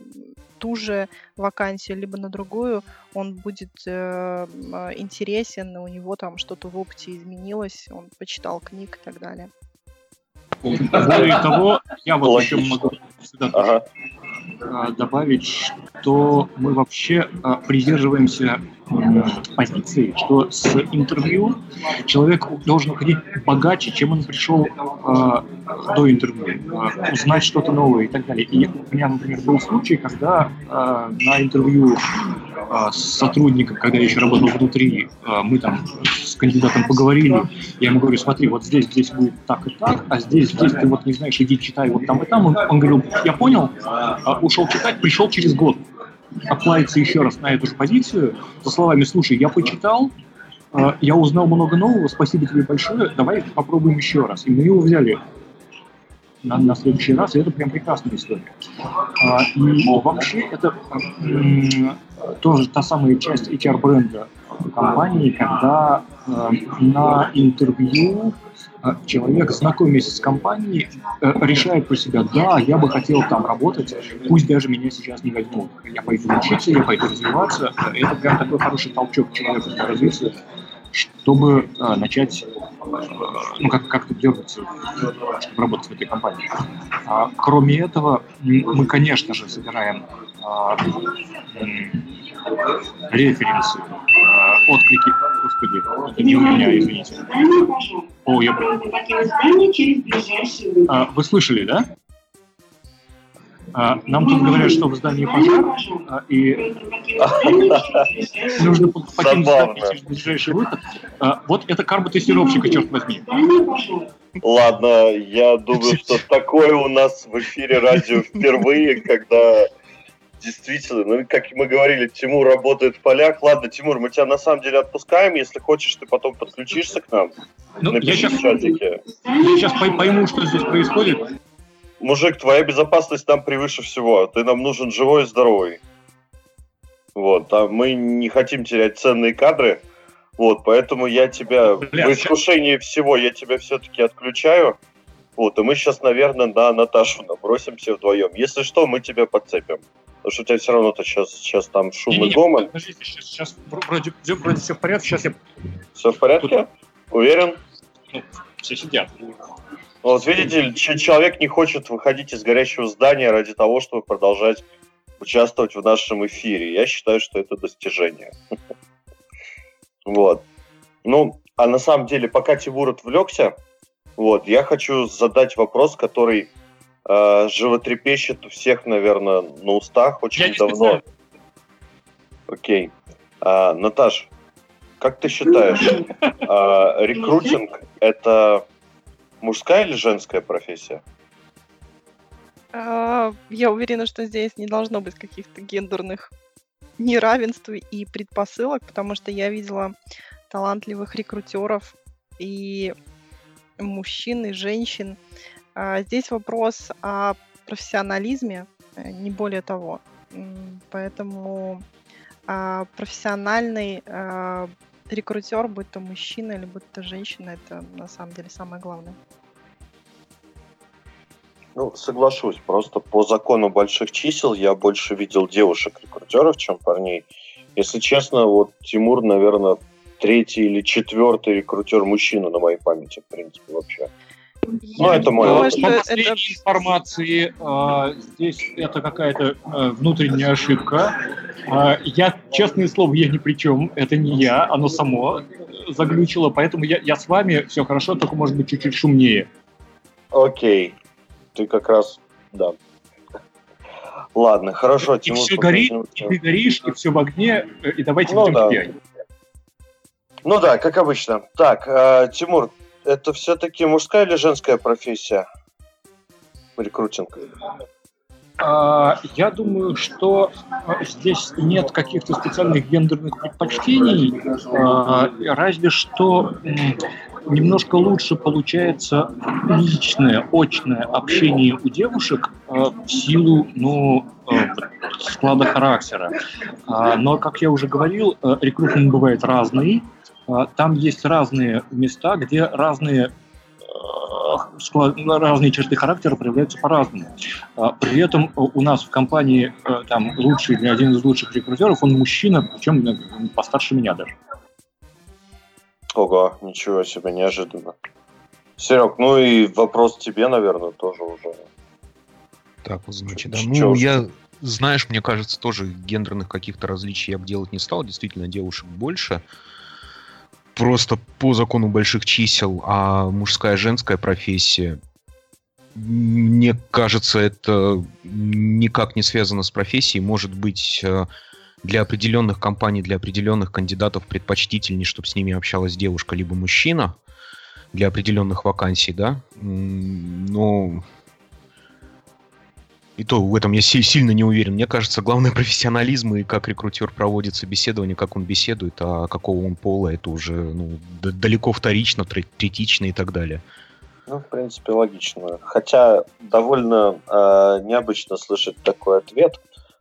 ту же вакансию, либо на другую он будет э, интересен, у него там что-то в опыте изменилось, он почитал книг и так далее. Более того, я вот еще могу сюда ага. А, добавить, что мы вообще а, придерживаемся позиции, что с интервью человек должен уходить богаче, чем он пришел э, до интервью, э, узнать что-то новое и так далее. И у меня, например, был случай, когда э, на интервью э, сотрудником, когда я еще работал внутри, э, мы там с кандидатом поговорили, я ему говорю, смотри, вот здесь, здесь будет так и так, а здесь, здесь ты вот не знаешь, иди читай вот там и там. Он, он говорил, я понял, э, ушел читать, пришел через год оплавиться еще раз на эту же позицию со словами «Слушай, я почитал, я узнал много нового, спасибо тебе большое, давай попробуем еще раз». И мы его взяли на, на следующий раз, и это прям прекрасная история. А, и вообще это тоже та самая часть HR-бренда компании, когда э, на интервью э, человек, знакомясь с компанией, э, решает про себя, да, я бы хотел там работать, пусть даже меня сейчас не возьмут. Я пойду учиться, я пойду развиваться. Это прям такой хороший толчок человеку для развития, чтобы э, начать э, ну, как- как-то дергаться, чтобы работать в этой компании. А, кроме этого, мы, конечно же, собираем а, референсы, э, отклики, господи, это не у меня, извините. О, я... А, вы слышали, да? А, нам тут говорят, что в здании пожар, а, и нужно покинуть здание ближайший выход. А, вот это карботестировщика, черт возьми. Ладно, я думаю, что такое у нас в эфире радио впервые, когда Действительно, ну, как мы говорили, Тимур работает в полях. Ладно, Тимур, мы тебя на самом деле отпускаем. Если хочешь, ты потом подключишься к нам. Ну, я сейчас, я сейчас пойму, что здесь происходит. Мужик, твоя безопасность там превыше всего. Ты нам нужен живой и здоровый. Вот, а мы не хотим терять ценные кадры. Вот, поэтому я тебя, Бля, в искушении сейчас... всего, я тебя все-таки отключаю. Вот, и мы сейчас, наверное, на Наташу набросимся вдвоем. Если что, мы тебя подцепим. Потому что у тебя все равно-то сейчас, сейчас там шум и, и гомон. Подождите, сейчас, сейчас вроде, вроде все в порядке, сейчас я... Все в порядке? Тут... Уверен? Ну, все сидят. Вот видите, человек не хочет выходить из горящего здания ради того, чтобы продолжать участвовать в нашем эфире. Я считаю, что это достижение. Вот. Ну, а на самом деле, пока Тимур отвлекся, вот, я хочу задать вопрос, который э, животрепещет у всех, наверное, на устах очень Я давно. Окей. А, Наташ, как ты считаешь, а, рекрутинг это мужская или женская профессия? А, я уверена, что здесь не должно быть каких-то гендерных неравенств и предпосылок, потому что я видела талантливых рекрутеров и мужчин, и женщин, а, здесь вопрос о профессионализме, э, не более того. Поэтому а, профессиональный рекрутер, будь то мужчина или будь то женщина, это на самом деле самое главное. Ну, соглашусь. Просто по закону больших чисел я больше видел девушек-рекрутеров, чем парней. Если честно, вот Тимур, наверное, третий или четвертый рекрутер мужчина на моей памяти, в принципе, вообще. Ну, это мой По последней это... информации, э, здесь это какая-то э, внутренняя ошибка. Э, я, честное слово, я ни при чем. Это не я, оно само заглючило. Поэтому я, я с вами, все хорошо, только может быть чуть-чуть шумнее. Окей. Ты как раз, да. Ладно, хорошо. И все горит, и ты горишь, и все в огне, и давайте ну, да. Ну да, как обычно. Так, э, Тимур, это все-таки мужская или женская профессия? Рекрутинг. А, я думаю, что а, здесь нет каких-то специальных гендерных предпочтений, а, разве что немножко лучше получается личное, очное общение у девушек в силу ну, склада характера. Но, как я уже говорил, рекрутинг бывает разный, там есть разные места, где разные разные черты характера проявляются по-разному. При этом у нас в компании там лучший, один из лучших рекрутеров, он мужчина, причем постарше меня даже. Ого, ничего себе, неожиданно. Серег, ну и вопрос тебе, наверное, тоже уже. Так, вот, значит, да. Ну, я, знаешь, мне кажется, тоже гендерных каких-то различий я бы делать не стал. Действительно, девушек больше. Просто по закону больших чисел, а мужская женская профессия, мне кажется, это никак не связано с профессией. Может быть, э, для определенных компаний, для определенных кандидатов предпочтительнее, чтобы с ними общалась девушка либо мужчина для определенных вакансий, да. Но и то в этом я сильно не уверен. Мне кажется, главное профессионализм и как рекрутер проводит собеседование, как он беседует, а какого он пола, это уже ну, далеко вторично, третично и так далее. Ну, в принципе, логично. Хотя довольно э, необычно слышать такой ответ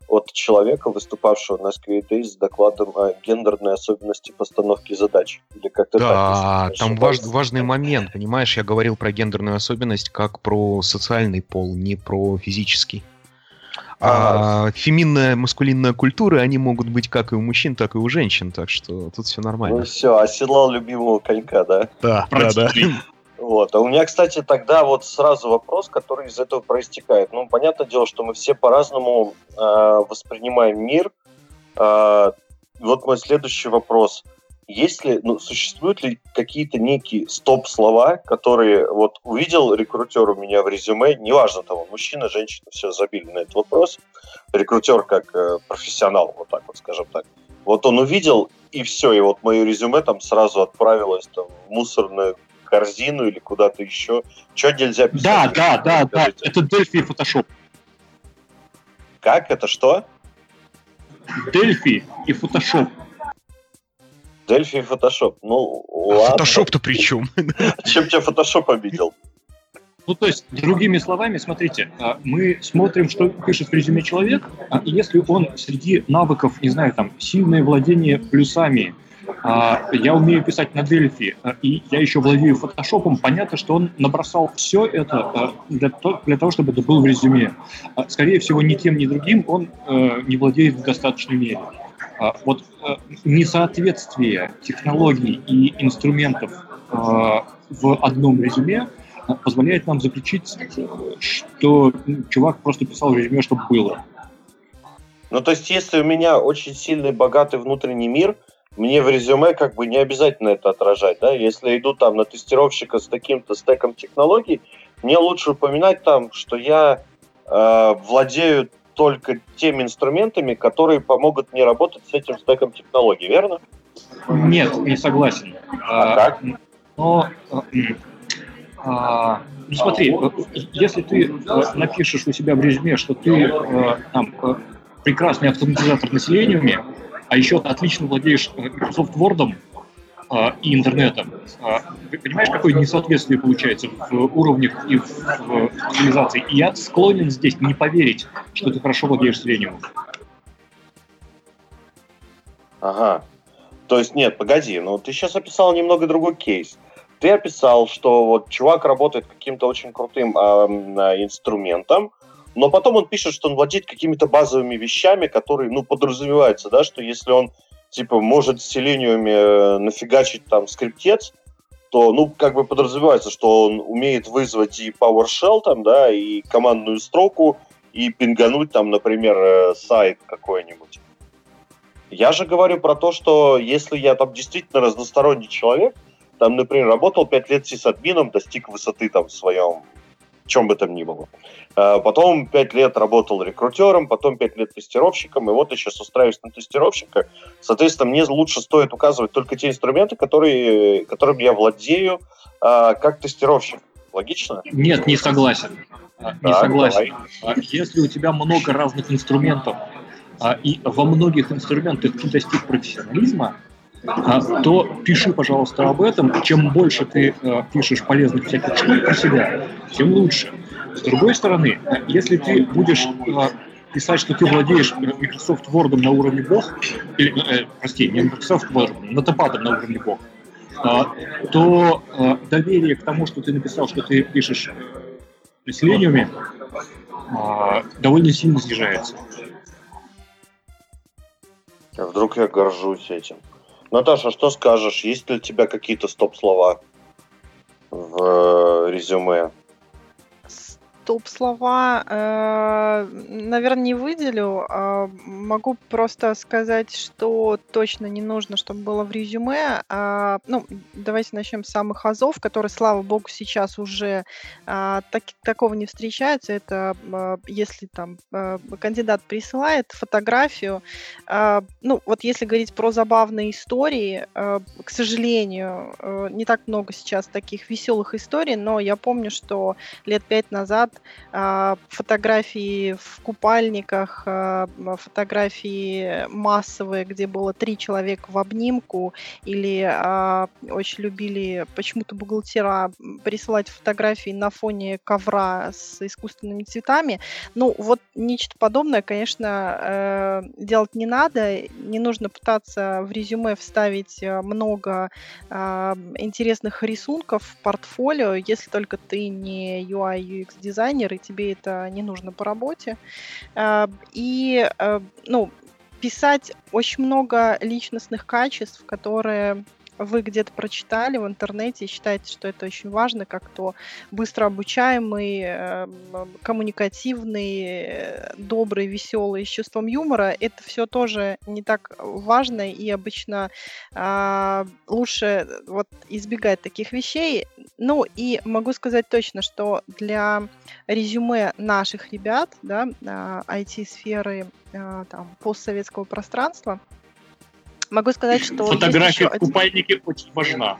от человека, выступавшего на Days с докладом о гендерной особенности постановки задач. Или как-то да, так, там важ, важный момент, понимаешь, я говорил про гендерную особенность как про социальный пол, не про физический. А, а феминная, маскулинная культура, они могут быть как и у мужчин, так и у женщин, так что тут все нормально. Ну все, оседлал любимого конька, да? Да, да, да. Вот. А у меня, кстати, тогда вот сразу вопрос, который из этого проистекает. Ну, понятное дело, что мы все по-разному э, воспринимаем мир. Э, вот мой следующий вопрос. Есть ли, ну, существуют ли какие-то некие стоп-слова, которые вот увидел рекрутер у меня в резюме, неважно того, мужчина, женщина, все забили на этот вопрос. Рекрутер как э, профессионал, вот так вот, скажем так. Вот он увидел, и все, и вот мое резюме там сразу отправилось там, в мусорную корзину или куда-то еще. Что нельзя писать? Да, да, да, да. Это Delphi и Photoshop. Как? Это что? Delphi и Photoshop. Delphi и Photoshop. Ну, а ладно. Photoshop-то при чем? Чем тебя Photoshop обидел? Ну, то есть, другими словами, смотрите, а, мы смотрим, что пишет в резюме человек, а, и если он среди навыков, не знаю, там, сильное владение плюсами, я умею писать на Дельфи, и я еще владею фотошопом, понятно, что он набросал все это для, для того, чтобы это было в резюме. Скорее всего, ни тем, ни другим он не владеет в достаточной мере. Вот несоответствие технологий и инструментов в одном резюме позволяет нам заключить, что чувак просто писал резюме, чтобы было. Ну, то есть, если у меня очень сильный, богатый внутренний мир – мне в резюме как бы не обязательно это отражать, да, если иду там на тестировщика с таким-то стеком технологий, мне лучше упоминать там, что я э, владею только теми инструментами, которые помогут мне работать с этим стеком технологий, верно? Нет, не согласен. А, а как? Но, а, ну смотри, если ты напишешь у себя в резюме, что ты э, там, э, прекрасный автоматизатор населения, а еще отлично владеешь э, Microsoft Word а, и интернетом. А, понимаешь, какое несоответствие получается в уровнях и в, в реализации? И я склонен здесь не поверить, что ты хорошо владеешь Selenium. Ага. То есть, нет, погоди, ну ты сейчас описал немного другой кейс. Ты описал, что вот чувак работает каким-то очень крутым э, инструментом, но потом он пишет, что он владеет какими-то базовыми вещами, которые, ну, подразумеваются, да, что если он, типа, может с Selenium э, нафигачить там скриптец, то, ну, как бы подразумевается, что он умеет вызвать и PowerShell там, да, и командную строку, и пингануть там, например, э, сайт какой-нибудь. Я же говорю про то, что если я там действительно разносторонний человек, там, например, работал 5 лет сисадмином, достиг высоты там в своем чем бы там ни было. А, потом пять лет работал рекрутером, потом пять лет тестировщиком, и вот я сейчас устраиваюсь на тестировщика. Соответственно, мне лучше стоит указывать только те инструменты, которые, которыми я владею а, как тестировщик. Логично? Нет, не согласен. Не согласен. Давай. Если у тебя много разных инструментов, а, и во многих инструментах ты достиг профессионализма, то пиши, пожалуйста, об этом. Чем больше ты пишешь полезных всяких штук про себя, тем лучше. С другой стороны, если ты будешь писать, что ты владеешь Microsoft Word на уровне бог, или, э, прости, не Microsoft Word, нотопадом на уровне бог, то доверие к тому, что ты написал, что ты пишешь при селениуме, довольно сильно снижается. Вдруг я горжусь этим. Наташа, что скажешь? Есть ли у тебя какие-то стоп-слова в э, резюме? Топ-слова, э, наверное, не выделю. Э, могу просто сказать, что точно не нужно, чтобы было в резюме. Э, ну, давайте начнем с самых азов, которые, слава богу, сейчас уже э, так, такого не встречается. Это э, если там э, кандидат присылает фотографию. Э, ну, вот если говорить про забавные истории, э, к сожалению, э, не так много сейчас таких веселых историй, но я помню, что лет пять назад фотографии в купальниках, а, фотографии массовые, где было три человека в обнимку, или а, очень любили почему-то бухгалтера присылать фотографии на фоне ковра с искусственными цветами. Ну, вот нечто подобное, конечно, э, делать не надо. Не нужно пытаться в резюме вставить э, много интересных рисунков в портфолио, если только ты не UI UX дизайнер, дизайнер, и тебе это не нужно по работе. А, и, э, ну, писать очень много личностных качеств, которые вы где-то прочитали в интернете и считаете, что это очень важно, как то быстро обучаемый, эм, коммуникативный, добрый, веселый, с чувством юмора, это все тоже не так важно, и обычно э, лучше вот избегать таких вещей. Ну и могу сказать точно, что для резюме наших ребят, да, IT-сферы, э, там, постсоветского пространства, Могу сказать, что... Фотография в купальнике очень важна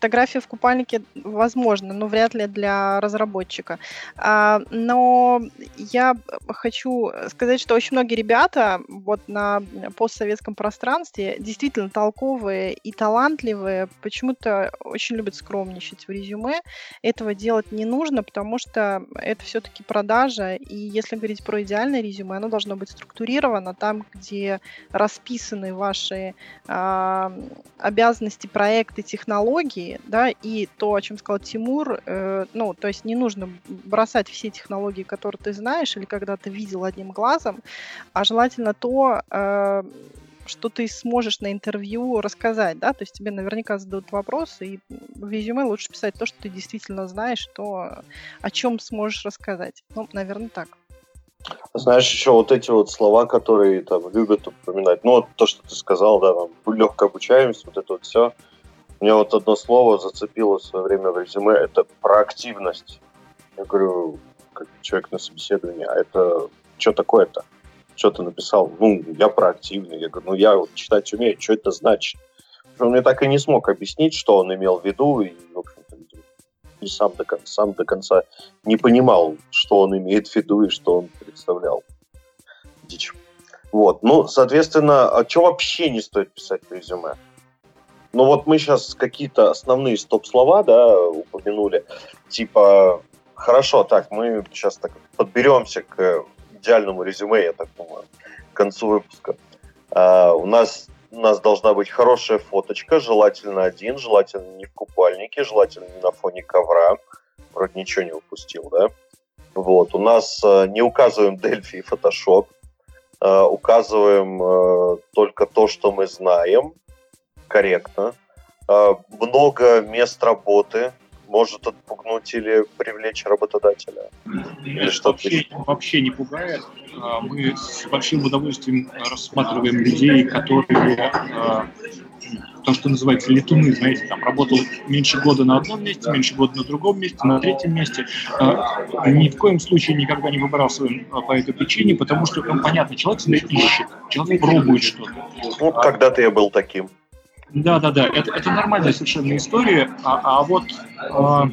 фотография в купальнике возможно, но вряд ли для разработчика. А, но я хочу сказать, что очень многие ребята вот на постсоветском пространстве действительно толковые и талантливые, почему-то очень любят скромничать в резюме. Этого делать не нужно, потому что это все-таки продажа, и если говорить про идеальное резюме, оно должно быть структурировано там, где расписаны ваши а, обязанности, проекты, технологии, да, и то, о чем сказал Тимур, э, ну, то есть не нужно бросать все технологии, которые ты знаешь или когда ты видел одним глазом, а желательно то, э, что ты сможешь на интервью рассказать, да, то есть тебе наверняка зададут вопросы, и в резюме лучше писать то, что ты действительно знаешь, то, о чем сможешь рассказать. Ну, наверное, так. Знаешь, еще вот эти вот слова, которые там любят упоминать, ну, вот то, что ты сказал, да, там, легкая обучаемость, вот это вот все – меня вот одно слово зацепило в свое время в резюме, это проактивность. Я говорю, как человек на собеседовании, а это что такое-то? Что ты написал? Ну, я проактивный. Я говорю, ну, я вот читать умею, что это значит? Он мне так и не смог объяснить, что он имел в виду, и, в общем-то, и сам до, конца, сам до конца не понимал, что он имеет в виду и что он представлял. Дичь. Вот. Ну, соответственно, а что вообще не стоит писать в резюме? Но вот мы сейчас какие-то основные стоп-слова, да, упомянули. Типа, хорошо, так, мы сейчас так подберемся к идеальному резюме, я так думаю, к концу выпуска. А, у нас у нас должна быть хорошая фоточка, желательно один, желательно не в купальнике, желательно не на фоне ковра. Вроде ничего не упустил, да? Вот, у нас э, не указываем Delphi и Photoshop, э, указываем э, только то, что мы знаем, корректно. А, много мест работы может отпугнуть или привлечь работодателя? Или что вообще, вообще не пугает. А, мы с большим удовольствием рассматриваем людей, которые а, то, что называется летуны, знаете, там работал меньше года на одном месте, меньше года на другом месте, на третьем месте. Ни в коем случае никогда не выбирался по этой причине, потому что, ну, понятно, человек себя ищет, человек пробует что-то. Вот когда-то я был таким. Да, да, да, это, это нормальная совершенно история. А, а вот а,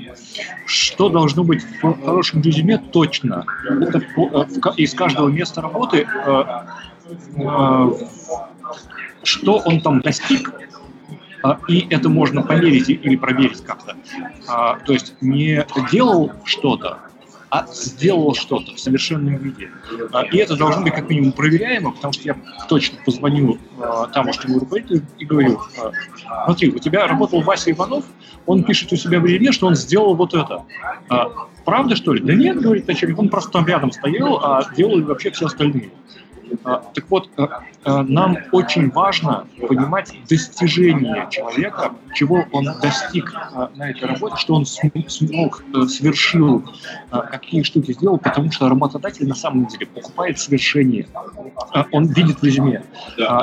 что должно быть в хорошем резюме точно? Это по, э, в, из каждого места работы, а, а, что он там достиг, а, и это можно померить или проверить как-то. А, то есть не делал что-то, а сделал что-то в совершенном виде. А, и это должно быть как минимум проверяемо, потому что я точно позвоню а, тамошнему руководителю и говорю, а, смотри, у тебя работал Вася Иванов, он пишет у себя в резюме, что он сделал вот это. Правда, что ли? Да нет, говорит начальник, он просто там рядом стоял, а делали вообще все остальные. А, так вот, э, э, нам очень важно понимать достижение человека, чего он достиг э, на этой работе, что он смог, совершил, какие штуки сделал, потому что работодатель на самом деле покупает совершение. Он видит в резюме,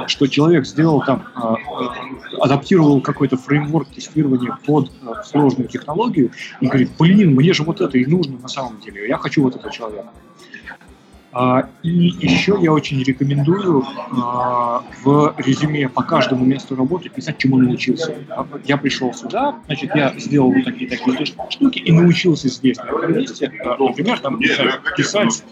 что человек сделал там, адаптировал какой-то фреймворк тестирования под сложную технологию и говорит, блин, мне же вот это и нужно на самом деле, я хочу вот этого человека. А, и еще я очень рекомендую а, в резюме по каждому месту работы писать, чему научился. Я пришел сюда, значит, я сделал вот такие такие штуки и научился здесь, на этом месте, а, например, там, писать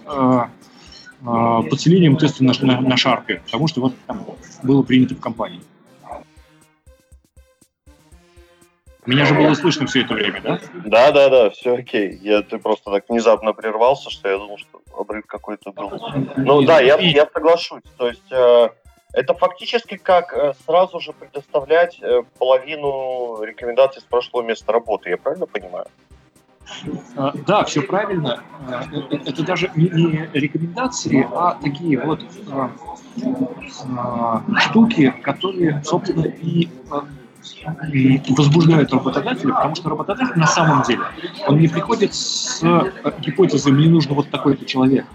подселением теста на, на, на шарпе, потому что вот там было принято в компании. Меня же было слышно все это время, да? Да, да, да, все окей. Я, ты просто так внезапно прервался, что я думал, что обрыв какой-то был. Ну да, я, я соглашусь. То есть э, это фактически как э, сразу же предоставлять э, половину рекомендаций с прошлого места работы. Я правильно понимаю? А, да, все правильно. А, э, это даже не рекомендации, а такие вот а, штуки, которые, собственно, и возбуждают работодателя, потому что работодатель на самом деле, он не приходит с э, гипотезой «мне нужно вот такой-то человек».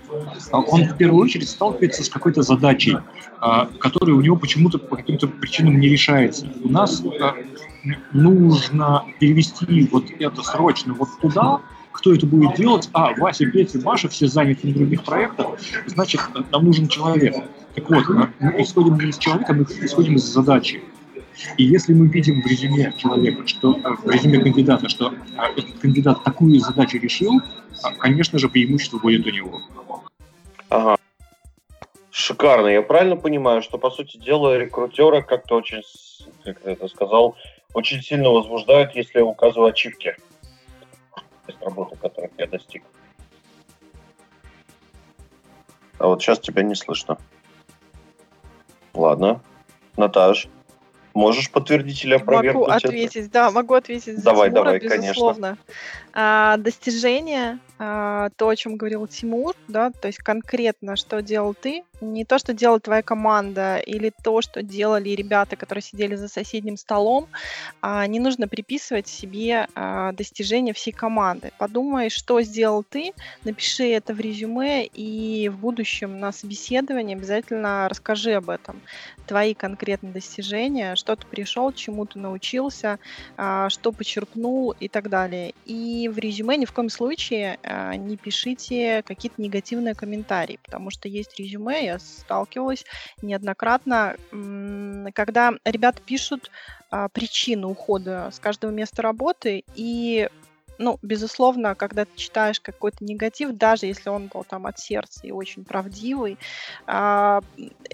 А он в первую очередь сталкивается с какой-то задачей, а, которая у него почему-то по каким-то причинам не решается. У нас э, нужно перевести вот это срочно вот туда, кто это будет делать? А, Вася, Петя, Маша, все заняты на других проектах, значит, нам нужен человек. Так вот, мы исходим не из человека, мы исходим из задачи. И если мы видим в резюме человека, что э, в резюме кандидата, что э, этот кандидат такую задачу решил, а, конечно же, преимущество будет у него. Ага. Шикарно. Я правильно понимаю, что, по сути дела, рекрутера как-то очень, как ты это сказал, очень сильно возбуждают, если я указываю ачивки. То есть работы, которых я достиг. А вот сейчас тебя не слышно. Ладно. Наташ. Можешь подтвердить или опровергнуть Могу ответить, это? да, могу ответить давай, за Тимура, давай, безусловно. Конечно. А, достижения, то, о чем говорил Тимур, да, то есть конкретно, что делал ты, не то, что делала твоя команда или то, что делали ребята, которые сидели за соседним столом, а, не нужно приписывать себе а, достижения всей команды. Подумай, что сделал ты, напиши это в резюме и в будущем на собеседовании обязательно расскажи об этом. Твои конкретные достижения, что ты пришел, чему ты научился, а, что почерпнул и так далее. И в резюме ни в коем случае не пишите какие-то негативные комментарии, потому что есть резюме, я сталкивалась неоднократно, когда ребята пишут а, причину ухода с каждого места работы, и ну, безусловно, когда ты читаешь какой-то негатив, даже если он был там от сердца и очень правдивый, а,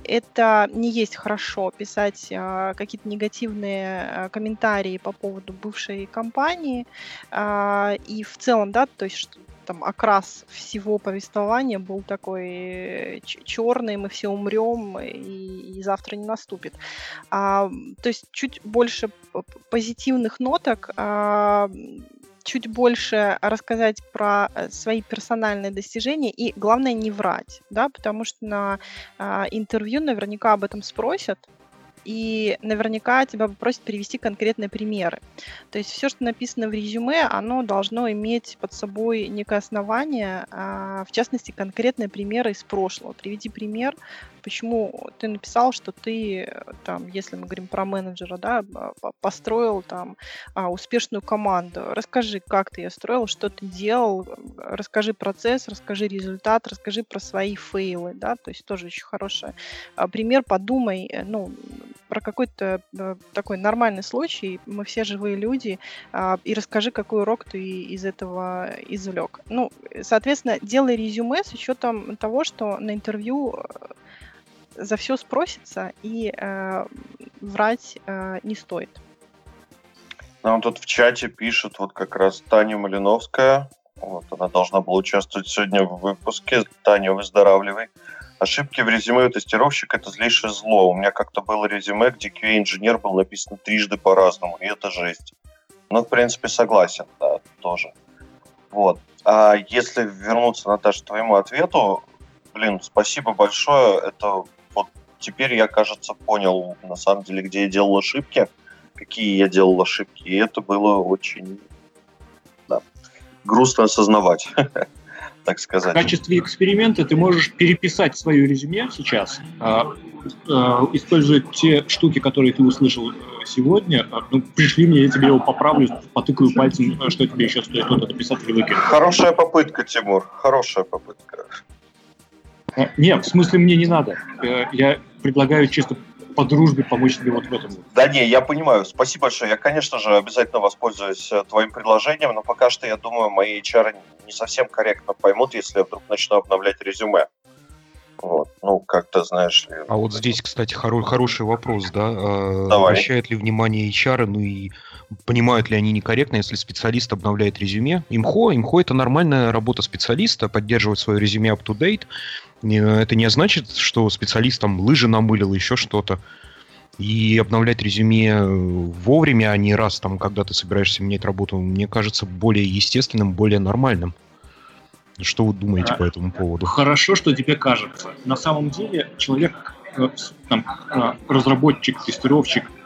это не есть хорошо писать а, какие-то негативные а, комментарии по поводу бывшей компании. И в целом, да, то есть там окрас всего повествования был такой э, черный, мы все умрем, и, и завтра не наступит. А, то есть чуть больше позитивных ноток, а, чуть больше рассказать про э, свои персональные достижения и, главное, не врать, да, потому что на а, интервью наверняка об этом спросят, и наверняка тебя попросят привести конкретные примеры. То есть все, что написано в резюме, оно должно иметь под собой некое основание, а, в частности, конкретные примеры из прошлого. Приведи пример, почему ты написал, что ты, там, если мы говорим про менеджера, да, построил там а, успешную команду. Расскажи, как ты ее строил, что ты делал, расскажи процесс, расскажи результат, расскажи про свои фейлы, да, то есть тоже очень хороший а, пример. Подумай, э, ну, про какой-то э, такой нормальный случай, мы все живые люди, а, и расскажи, какой урок ты из этого извлек. Ну, соответственно, делай резюме с учетом того, что на интервью э, за все спросится, и э, врать э, не стоит. Нам тут в чате пишет вот как раз Таня Малиновская. Вот, она должна была участвовать сегодня в выпуске. Таня, выздоравливай. Ошибки в резюме у тестировщика – это злейшее зло. У меня как-то было резюме, где QA-инженер был написан трижды по-разному, и это жесть. Ну, в принципе, согласен, да, тоже. Вот. А если вернуться, Наташа, к твоему ответу, блин, спасибо большое. Это вот теперь я, кажется, понял, на самом деле, где я делал ошибки, какие я делал ошибки. И это было очень да, грустно осознавать, так сказать. В качестве эксперимента ты можешь переписать свое резюме сейчас, а, а, используя те штуки, которые ты услышал э, сегодня. А, ну, пришли мне, я тебе его поправлю, потыкаю пальцем, что тебе еще стоит тут написать или выкинуть. Хорошая попытка, Тимур, хорошая попытка. Нет, в смысле мне не надо. Э, я предлагаю чисто по дружбе помочь тебе вот в этом. Да не, я понимаю. Спасибо большое. Я, конечно же, обязательно воспользуюсь э, твоим предложением, но пока что, я думаю, мои HR не совсем корректно поймут, если я вдруг начну обновлять резюме. Вот. Ну, как-то, знаешь ли... А вот здесь, кстати, хоро- хороший вопрос, да? Давай. Обращают ли внимание HR, ну и понимают ли они некорректно, если специалист обновляет резюме? Имхо, имхо это нормальная работа специалиста, поддерживать свое резюме up-to-date. Это не значит, что специалист там лыжи намылил, еще что-то. И обновлять резюме вовремя, а не раз, там, когда ты собираешься менять работу, мне кажется более естественным, более нормальным. Что вы думаете а, по этому поводу? Хорошо, что тебе кажется. На самом деле человек, э, там, э, разработчик, тестировщик, э,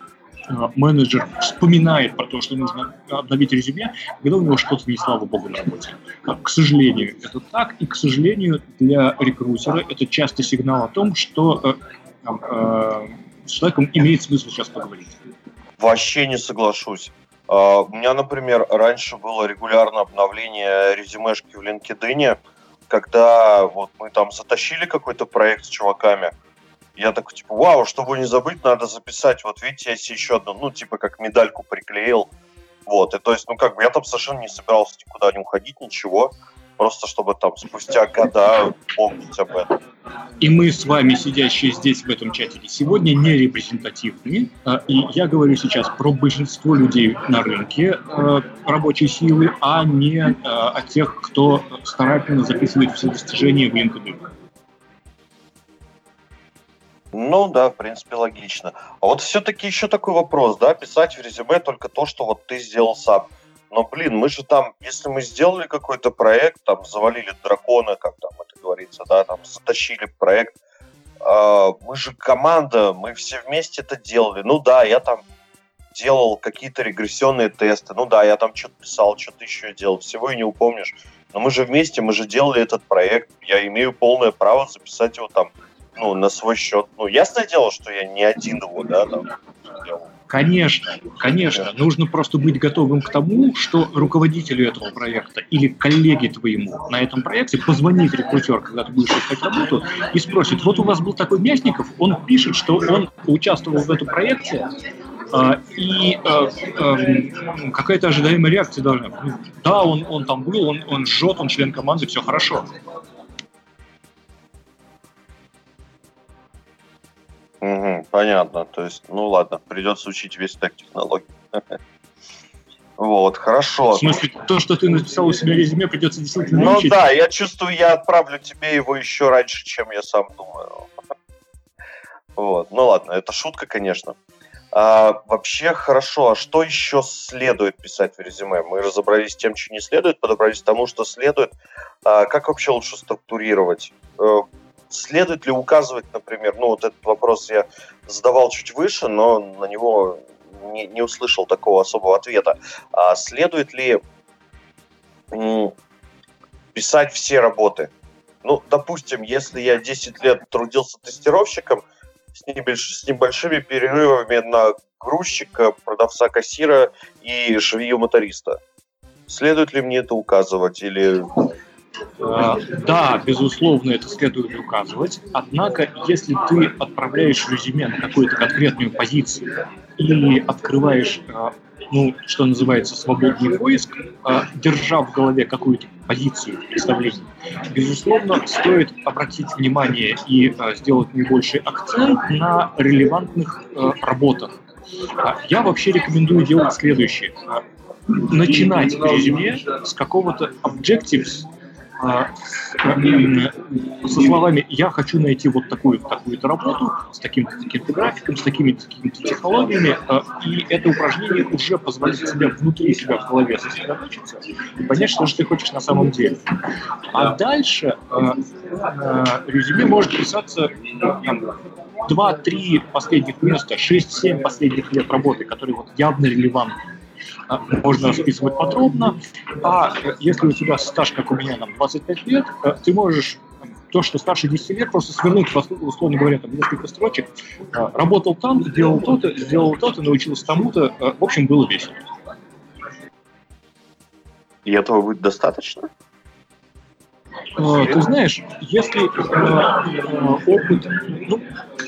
менеджер вспоминает про то, что нужно обновить резюме, когда у него что-то не слава богу на работе. К сожалению, это так, и, к сожалению, для рекрутера это часто сигнал о том, что там, с человеком имеет смысл сейчас поговорить. Вообще не соглашусь. А, у меня, например, раньше было регулярное обновление резюмешки в LinkedIn, когда вот мы там затащили какой-то проект с чуваками, я такой, типа, вау, чтобы не забыть, надо записать, вот видите, я себе еще одну, ну, типа, как медальку приклеил, вот, и то есть, ну, как бы я там совершенно не собирался никуда не уходить, ничего, просто чтобы там спустя года помнить об этом. И мы с вами, сидящие здесь в этом чате сегодня, не репрезентативны. А, и я говорю сейчас про большинство людей на рынке а, рабочей силы, а не а, о тех, кто старательно записывает все достижения в LinkedIn. Ну да, в принципе, логично. А вот все-таки еще такой вопрос, да, писать в резюме только то, что вот ты сделал сам. Но, блин, мы же там, если мы сделали какой-то проект, там, завалили дракона, как там это говорится, да, там, затащили проект, э, мы же команда, мы все вместе это делали. Ну да, я там делал какие-то регрессионные тесты, ну да, я там что-то писал, что-то еще делал, всего и не упомнишь. Но мы же вместе, мы же делали этот проект, я имею полное право записать его там, ну, на свой счет. Ну, ясное дело, что я не один его, да, там, делал. Конечно, конечно. Нужно просто быть готовым к тому, что руководителю этого проекта или коллеге твоему на этом проекте позвонит рекрутер, когда ты будешь искать работу, и спросит, вот у вас был такой Мясников, он пишет, что он участвовал в этом проекте, а, и а, а, какая-то ожидаемая реакция должна быть. Да, он, он там был, он, он жжет, он член команды, все хорошо. Угу, понятно. То есть, ну ладно, придется учить весь стек технологий. Вот, хорошо. В смысле, то, что ты написал у себя резюме, придется действительно Ну учить? да, я чувствую, я отправлю тебе его еще раньше, чем я сам думаю. Вот, ну ладно, это шутка, конечно. А, вообще хорошо, а что еще следует писать в резюме? Мы разобрались с тем, что не следует, подобрались к тому, что следует. А, как вообще лучше структурировать? Следует ли указывать, например, ну вот этот вопрос я задавал чуть выше, но на него не, не услышал такого особого ответа. А следует ли писать все работы? Ну, допустим, если я 10 лет трудился тестировщиком с, небольш, с небольшими перерывами на грузчика, продавца кассира и швею-моториста, следует ли мне это указывать или да, безусловно, это следует указывать. Однако, если ты отправляешь резюме на какую-то конкретную позицию или открываешь, а, ну, что называется, свободный поиск, а, держа в голове какую-то позицию представления, безусловно, стоит обратить внимание и сделать наибольший акцент на релевантных работах. Я вообще рекомендую делать следующее начинать резюме с какого-то objectives, а, со словами «я хочу найти вот такую такую-то работу с таким-то таким графиком, с такими-то такими технологиями», а, и это упражнение уже позволит тебе внутри себя в голове сосредоточиться и понять, что же ты хочешь на самом деле. А дальше а, резюме может писаться два-три последних места, шесть-семь последних лет работы, которые вот явно релевантны можно расписывать подробно, а если у тебя стаж, как у меня, там, 25 лет, э, ты можешь то, что старше 10 лет, просто свернуть, условно говоря, там несколько строчек, э, работал там, делал то-то, сделал то-то, научился тому-то, э, в общем, было весело. И этого будет достаточно? Ты знаешь, если опыт, ну,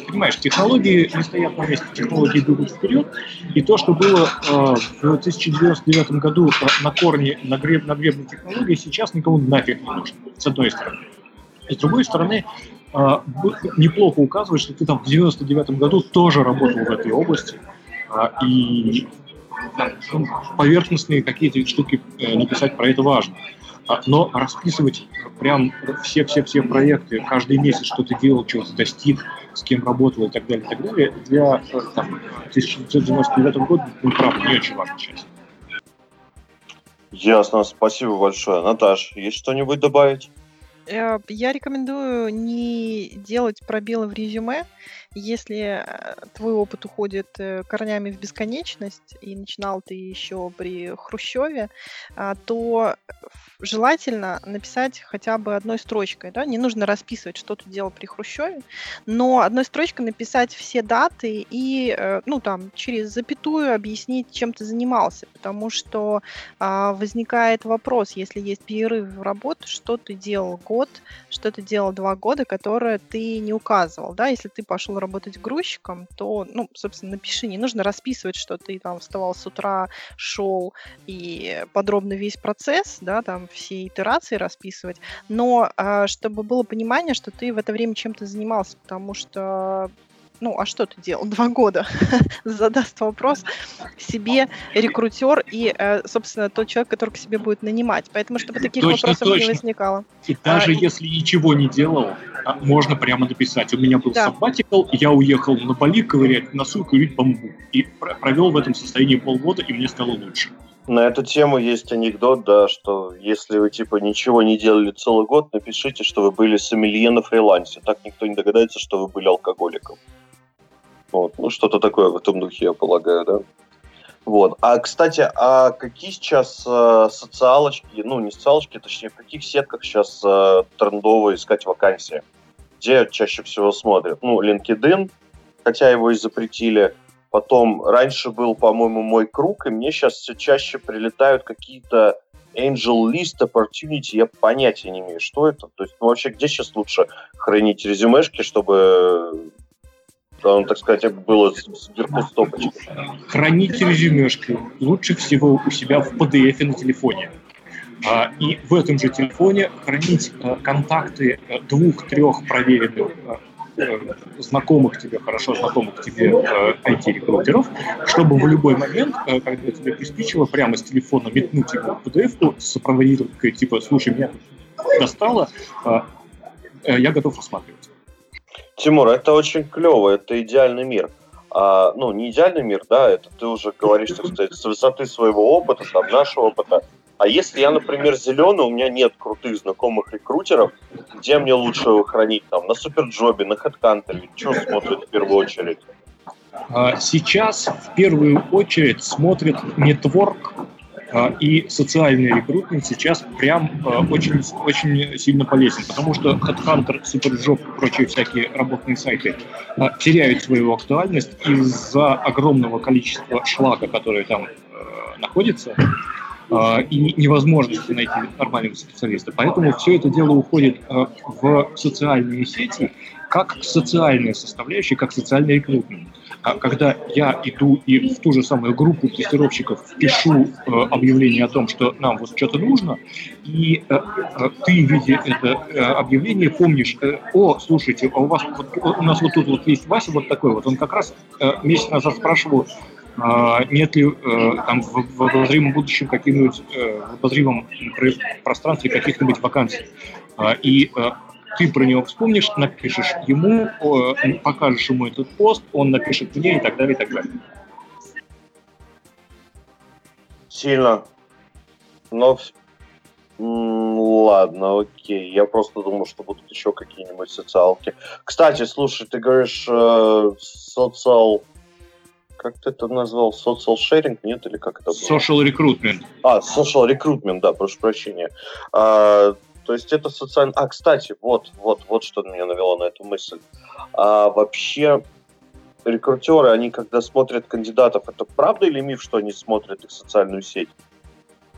понимаешь, технологии не стоят на месте, технологии идут вперед, и то, что было э, в 2099 году э, на корне, на, греб, на гребне технологии, сейчас никому нафиг не нужно, с одной стороны. С другой стороны, э, неплохо указывать, что ты там в 99 году тоже работал в этой области, э, и поверхностные какие-то штуки э, написать про это важно. А, но расписывать прям все-все-все проекты, каждый месяц что ты делал, чего ты достиг, с кем работал и так далее, и так далее, для э, там, 1999 года, ну, правда, не очень важная часть. Ясно, спасибо большое. Наташ, есть что-нибудь добавить? Э, я рекомендую не делать пробелы в резюме, если э, твой опыт уходит корнями в бесконечность, и начинал ты еще при Хрущеве, а, то желательно написать хотя бы одной строчкой. Да? Не нужно расписывать, что ты делал при Хрущеве, но одной строчкой написать все даты и э, ну, там, через запятую объяснить, чем ты занимался. Потому что а, возникает вопрос, если есть перерыв в работу, что ты делал год, что ты делал два года, которые ты не указывал. Да? Если ты пошел работать грузчиком, то, ну, собственно, напиши. Не нужно расписывать, что ты там вставал с утра, шел и подробно весь процесс, да, там все итерации расписывать, но а, чтобы было понимание, что ты в это время чем-то занимался, потому что ну, а что ты делал два года? Задаст вопрос себе рекрутер и, э, собственно, тот человек, который к себе будет нанимать. Поэтому, чтобы таких точно, вопросов точно. не возникало. И даже а, если и... ничего не делал, можно прямо написать. У меня был да. sabbatical, я уехал на Бали ковырять носу и курить бамбук. И провел в этом состоянии полгода, и мне стало лучше. На эту тему есть анекдот, да, что если вы типа ничего не делали целый год, напишите, что вы были сомелье на фрилансе. Так никто не догадается, что вы были алкоголиком. Вот, ну что-то такое в этом духе, я полагаю, да. Вот. А, кстати, а какие сейчас э, социалочки, ну, не социалочки, точнее, в каких сетках сейчас э, трендово искать вакансии? Где чаще всего смотрят? Ну, LinkedIn, хотя его и запретили, Потом раньше был, по-моему, мой круг, и мне сейчас все чаще прилетают какие-то Angel List Opportunity, я понятия не имею, что это. То есть, ну, вообще, где сейчас лучше хранить резюмешки, чтобы ну, так сказать, было сверху стопочкой? Хранить резюмешки лучше всего у себя в PDF на телефоне. А, и в этом же телефоне хранить э, контакты э, двух-трех проверенных э, знакомых тебе, хорошо знакомых тебе IT-рекрутеров, чтобы в любой момент, когда тебе приспичило, прямо с телефона метнуть ему PDF-ку с сопроводительной, типа, слушай, меня достало, я готов рассматривать. Тимур, это очень клево, это идеальный мир. А, ну, не идеальный мир, да, это ты уже говоришь, так сказать, с высоты своего опыта, там, нашего опыта. А если я, например, зеленый, у меня нет крутых знакомых рекрутеров, где мне лучше его хранить? Там, на Суперджобе, на HeadHunter? Что смотрят в первую очередь? А, сейчас в первую очередь смотрят нетворк и социальный рекрутинг сейчас прям а, очень, очень сильно полезен, потому что HeadHunter, SuperJob и прочие всякие работные сайты теряют свою актуальность из-за огромного количества шлака, который там находится. А, и невозможности найти нормального специалиста. Поэтому все это дело уходит а, в социальные сети, как социальная составляющая, как социальный рекрутмент. А когда я иду и в ту же самую группу тестировщиков пишу э, объявление о том, что нам вот что-то нужно, и э, э, ты, видя это э, объявление, помнишь, э, о, слушайте, а у вас вот, у нас вот тут вот есть Вася вот такой вот, он как раз э, месяц назад спрашивал, а, нет ли э, там в, обозримом будущем каких-нибудь, э, в обозримом пространстве каких-нибудь вакансий. А, и ты про него вспомнишь, напишешь ему, покажешь ему этот пост, он напишет мне и так далее, и так далее. Сильно. Но ладно, окей. Я просто думал, что будут еще какие-нибудь социалки. Кстати, слушай, ты говоришь э, социал... Как ты это назвал? Social sharing? Нет, или как это было? Social recruitment. А, social recruitment, да, прошу прощения. А, то есть это социально... А, кстати, вот, вот, вот что меня навело на эту мысль. А, вообще, рекрутеры, они когда смотрят кандидатов, это правда или миф, что они смотрят их социальную сеть?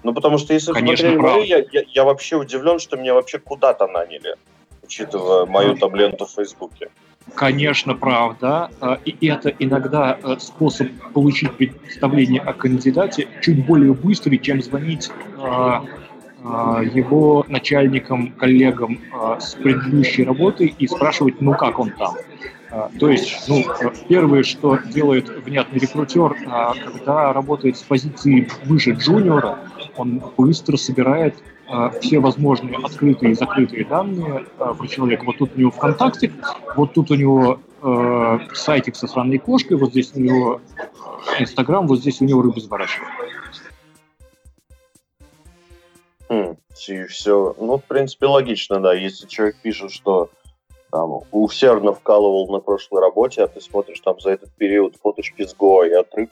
Ну, потому что если Конечно, смотрели мою, я, я, я вообще удивлен, что меня вообще куда-то наняли, учитывая мою там ленту в Фейсбуке. Конечно, правда. А, и это иногда э, способ получить представление о кандидате чуть более быстрый, чем звонить а, его начальникам, коллегам с предыдущей работы и спрашивать, ну как он там. То есть, ну, первое, что делает внятный рекрутер, когда работает с позиции выше джуниора, он быстро собирает все возможные открытые и закрытые данные про человека. Вот тут у него ВКонтакте, вот тут у него э, сайтик со странной кошкой, вот здесь у него Инстаграм, вот здесь у него рыбу заворачивают. Хм, и все. Ну, в принципе, логично, да. Если человек пишет, что там усердно вкалывал на прошлой работе, а ты смотришь там за этот период фоточки с Го и отрыв,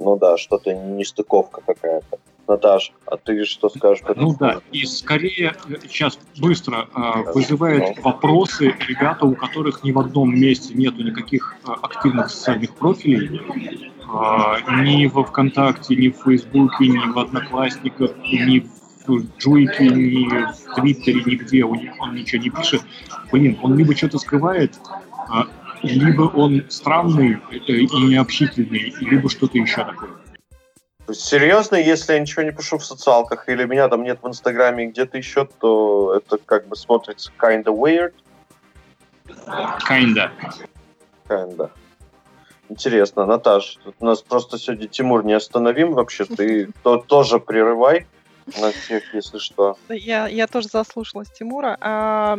ну да, что-то нестыковка какая-то. Наташ, а ты что скажешь? Ну да, и скорее сейчас быстро э, вызывает ну. вопросы ребята, у которых ни в одном месте нету никаких э, активных социальных профилей, э, ни во ВКонтакте, ни в Фейсбуке, ни в Одноклассниках, ни в Джуйке, ни в Твиттере, нигде них он ничего не пишет. Блин, он либо что-то скрывает, либо он странный и необщительный, либо что-то еще такое. Серьезно, если я ничего не пишу в социалках, или меня там нет в Инстаграме где-то еще, то это как бы смотрится kinda weird. Kinda. Kinda. Интересно, Наташ, тут у нас просто сегодня Тимур не остановим вообще, ты то, тоже прерывай на всех, если что. Я, я тоже заслушалась Тимура. А,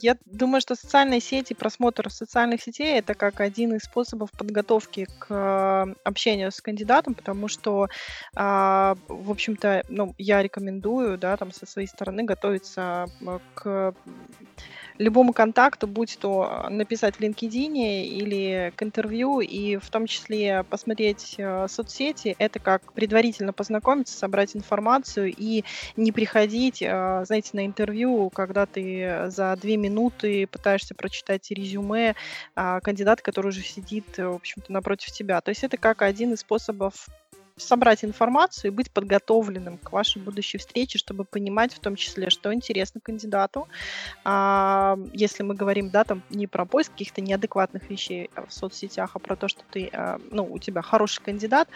я думаю, что социальные сети, просмотр социальных сетей это как один из способов подготовки к а, общению с кандидатом, потому что, а, в общем-то, ну, я рекомендую, да, там со своей стороны готовиться к любому контакту, будь то написать в LinkedIn или к интервью, и в том числе посмотреть э, соцсети, это как предварительно познакомиться, собрать информацию и не приходить, э, знаете, на интервью, когда ты за две минуты пытаешься прочитать резюме э, кандидата, который уже сидит, в общем-то, напротив тебя. То есть это как один из способов собрать информацию и быть подготовленным к вашей будущей встрече, чтобы понимать в том числе, что интересно кандидату. А, если мы говорим, да, там не про поиск каких-то неадекватных вещей в соцсетях, а про то, что ты, а, ну, у тебя хороший кандидат,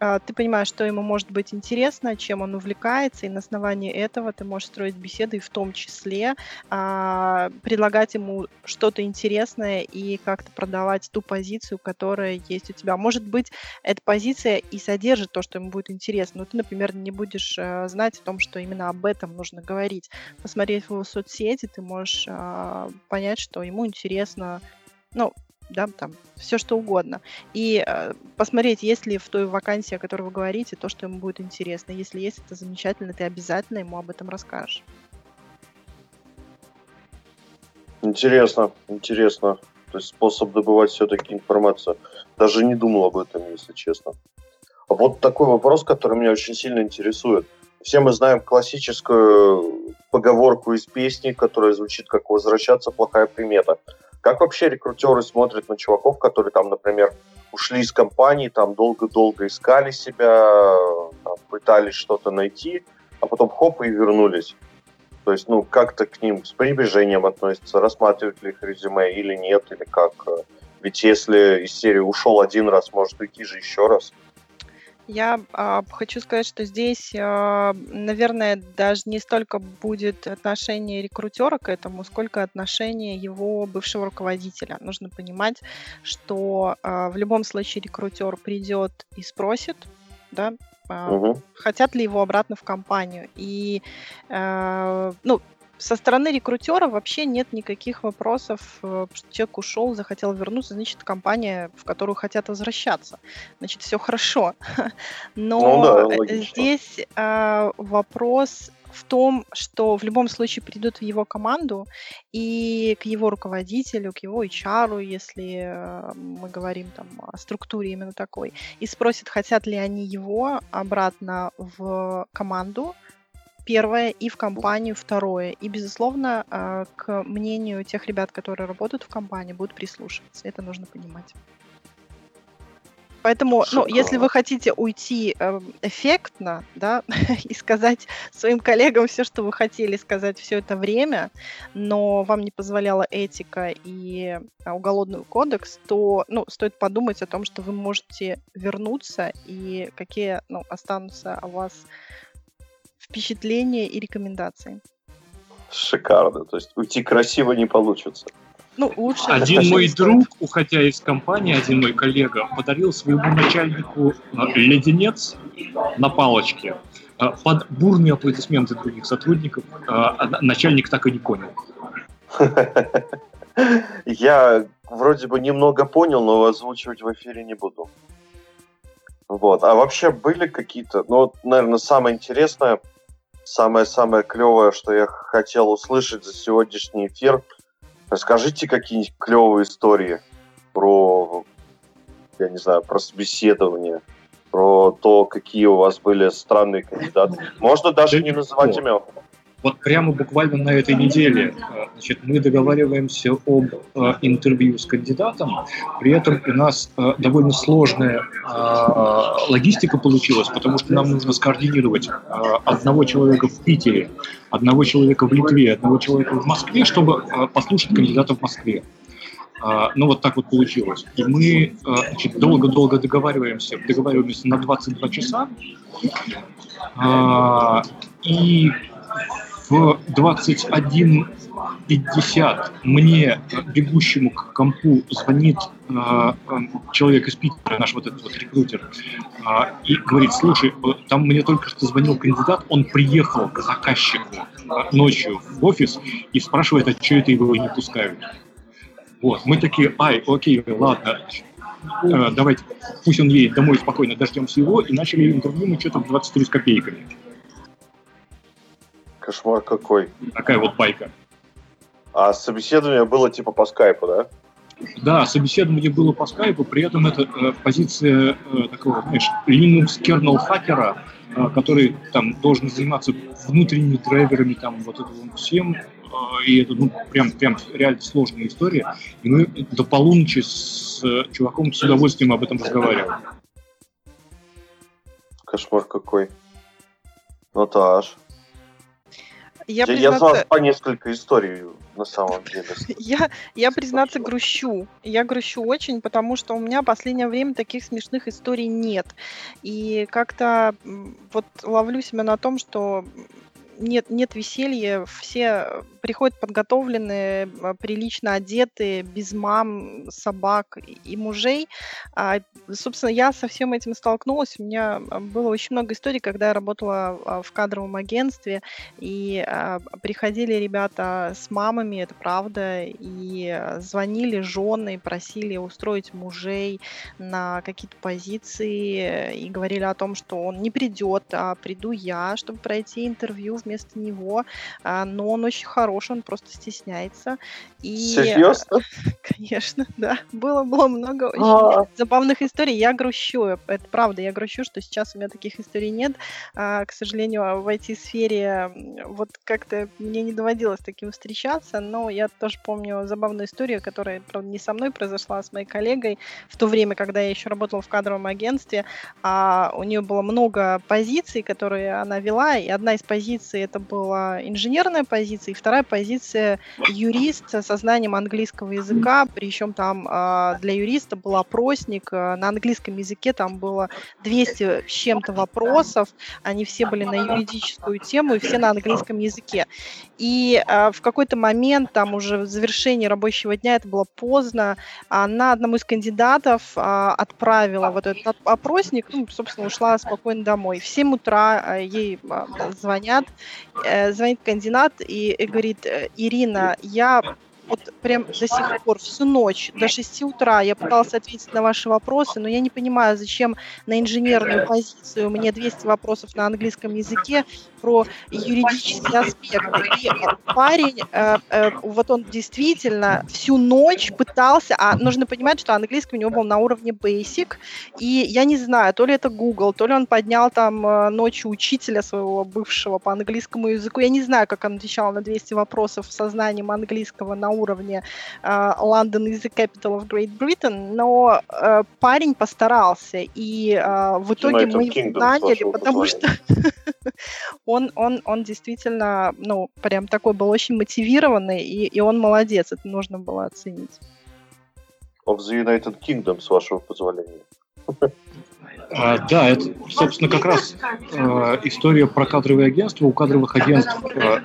а, ты понимаешь, что ему может быть интересно, чем он увлекается, и на основании этого ты можешь строить беседы, и в том числе а, предлагать ему что-то интересное и как-то продавать ту позицию, которая есть у тебя. Может быть, эта позиция и содержит то, что ему будет интересно. Но ты, например, не будешь э, знать о том, что именно об этом нужно говорить. Посмотреть его соцсети, ты можешь э, понять, что ему интересно, ну, да, там, все что угодно. И э, посмотреть, есть ли в той вакансии, о которой вы говорите, то, что ему будет интересно. Если есть, это замечательно, ты обязательно ему об этом расскажешь. Интересно, интересно. То есть способ добывать все-таки информацию. Даже не думал об этом, если честно. Вот такой вопрос, который меня очень сильно интересует. Все мы знаем классическую поговорку из песни, которая звучит как «возвращаться плохая примета». Как вообще рекрутеры смотрят на чуваков, которые там, например, ушли из компании, там долго-долго искали себя, там, пытались что-то найти, а потом хоп и вернулись. То есть, ну, как-то к ним с пренебрежением относятся, рассматривают ли их резюме или нет, или как. Ведь если из серии ушел один раз, может уйти же еще раз. Я а, хочу сказать, что здесь, а, наверное, даже не столько будет отношение рекрутера к этому, сколько отношение его бывшего руководителя. Нужно понимать, что а, в любом случае рекрутер придет и спросит, да, угу. хотят ли его обратно в компанию. И, э, ну, со стороны рекрутера вообще нет никаких вопросов, э, человек ушел, захотел вернуться, значит, компания, в которую хотят возвращаться. Значит, все хорошо. Но ну, да, здесь э, вопрос в том, что в любом случае придут в его команду и к его руководителю, к его HR, если э, мы говорим там о структуре именно такой, и спросят, хотят ли они его обратно в команду, первое, и в компанию второе. И, безусловно, э, к мнению тех ребят, которые работают в компании, будут прислушиваться. Это нужно понимать. Поэтому, ну, если вы хотите уйти э, эффектно, да, и сказать своим коллегам все, что вы хотели сказать все это время, но вам не позволяла этика и э, уголовный кодекс, то, ну, стоит подумать о том, что вы можете вернуться и какие, ну, останутся у вас впечатления и рекомендации. Шикарно. То есть уйти красиво не получится. Ну, лучше один мой друг, уходя из компании, один мой коллега, подарил своему начальнику а, леденец на палочке. А, под бурные аплодисменты других сотрудников а, начальник так и не понял. Я вроде бы немного понял, но озвучивать в эфире не буду. Вот. А вообще были какие-то, ну, наверное, самое интересное, самое-самое клевое, что я хотел услышать за сегодняшний эфир – Расскажите какие-нибудь клевые истории про, я не знаю, про собеседование, про то, какие у вас были странные кандидаты. Можно даже не называть имя. Вот прямо буквально на этой неделе э, значит, мы договариваемся об э, интервью с кандидатом, при этом у нас э, довольно сложная логистика получилась, потому что нам нужно скоординировать одного человека в Питере, одного человека в Литве, одного человека в Москве, чтобы послушать кандидата в Москве. Ну, вот так вот получилось. И мы долго-долго договариваемся, договариваемся на 22 часа. И в 21.50 мне, бегущему к компу, звонит э, э, человек из Питера, наш вот этот вот рекрутер, э, и говорит, слушай, э, там мне только что звонил кандидат, он приехал к заказчику э, ночью в офис и спрашивает, а что это его не пускают. Вот, мы такие, ай, окей, ладно, э, давайте, пусть он едет домой спокойно, дождемся его, и начали интервью мы что-то в 23 с копейками. Кошмар какой. Такая вот байка. А собеседование было типа по скайпу, да? Да, собеседование было по скайпу, при этом это э, позиция э, такого, знаешь, Linux kernel хакера, э, который там должен заниматься внутренними драйверами, там вот этим всем, э, и это ну прям прям реально сложная история. И мы до полуночи с э, чуваком с удовольствием об этом разговаривали. Кошмар какой. Наташ. Я, я, признаться... я знал по несколько историй на самом деле. я, я признаться грущу. Я грущу очень, потому что у меня в последнее время таких смешных историй нет. И как-то вот ловлю себя на том, что нет, нет веселья, все приходят подготовленные, а, прилично одетые, без мам, собак и мужей. А, собственно, я со всем этим столкнулась. У меня а, было очень много историй, когда я работала а, в кадровом агентстве, и а, приходили ребята с мамами, это правда, и звонили жены, просили устроить мужей на какие-то позиции и говорили о том, что он не придет, а приду я, чтобы пройти интервью вместо него, но он очень хороший хорош, он просто стесняется. И, Серьезно? Конечно, да. Было, было много очень А-а-а. забавных историй. Я грущу, это правда, я грущу, что сейчас у меня таких историй нет. А, к сожалению, в IT-сфере вот как-то мне не доводилось таким встречаться, но я тоже помню забавную историю, которая, правда, не со мной произошла, а с моей коллегой в то время, когда я еще работала в кадровом агентстве. А у нее было много позиций, которые она вела, и одна из позиций позиции это была инженерная позиция, и вторая позиция юрист со знанием английского языка, причем там а, для юриста был опросник, а, на английском языке там было 200 с чем-то вопросов, они все были на юридическую тему и все на английском языке. И э, в какой-то момент, там уже в завершении рабочего дня, это было поздно, она одному из кандидатов отправила вот этот опросник, ну, собственно, ушла спокойно домой. В 7 утра ей звонят, звонит кандидат и, и говорит, Ирина, я вот прям до сих пор, всю ночь, до 6 утра я пыталась ответить на ваши вопросы, но я не понимаю, зачем на инженерную позицию мне 200 вопросов на английском языке про юридические аспекты. И парень, э, э, вот он действительно всю ночь пытался, а нужно понимать, что английский у него был на уровне basic, и я не знаю, то ли это Google, то ли он поднял там э, ночью учителя своего бывшего по английскому языку, я не знаю, как он отвечал на 200 вопросов со знанием английского на уровне uh, London is the capital of Great Britain, но uh, парень постарался, и uh, в итоге United мы его наняли, потому что он, он, он действительно, ну, прям такой был очень мотивированный, и, и он молодец, это нужно было оценить. Of the United Kingdom, с вашего позволения. А, да, это, собственно, как раз э, история про кадровые агентства. У кадровых агентств э,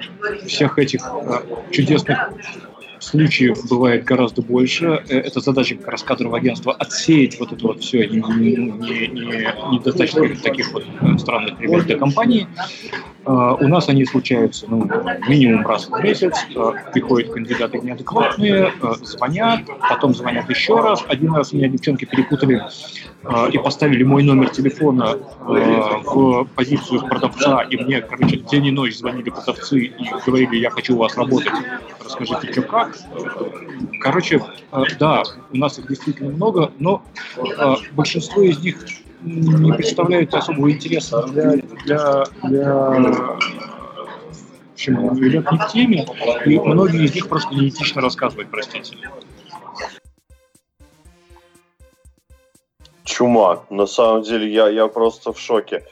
всех этих э, чудесных случаев бывает гораздо больше. Э, это задача как раз кадрового агентства отсеять вот это вот все не, не, не, таких вот э, странных примеров для компании. Uh, у нас они случаются ну, минимум раз в месяц. Приходят кандидаты неадекватные, звонят, потом звонят еще раз. Один раз меня девчонки перепутали и поставили мой номер телефона в позицию продавца, и мне, короче, день и ночь звонили продавцы и говорили, я хочу у вас работать, расскажите, что как. Короче, да, у нас их действительно много, но большинство из них не представляют особого интереса для, для, для общем, в теме, и многие из них просто неэтично рассказывают, простите. Чума. На самом деле я, я просто в шоке.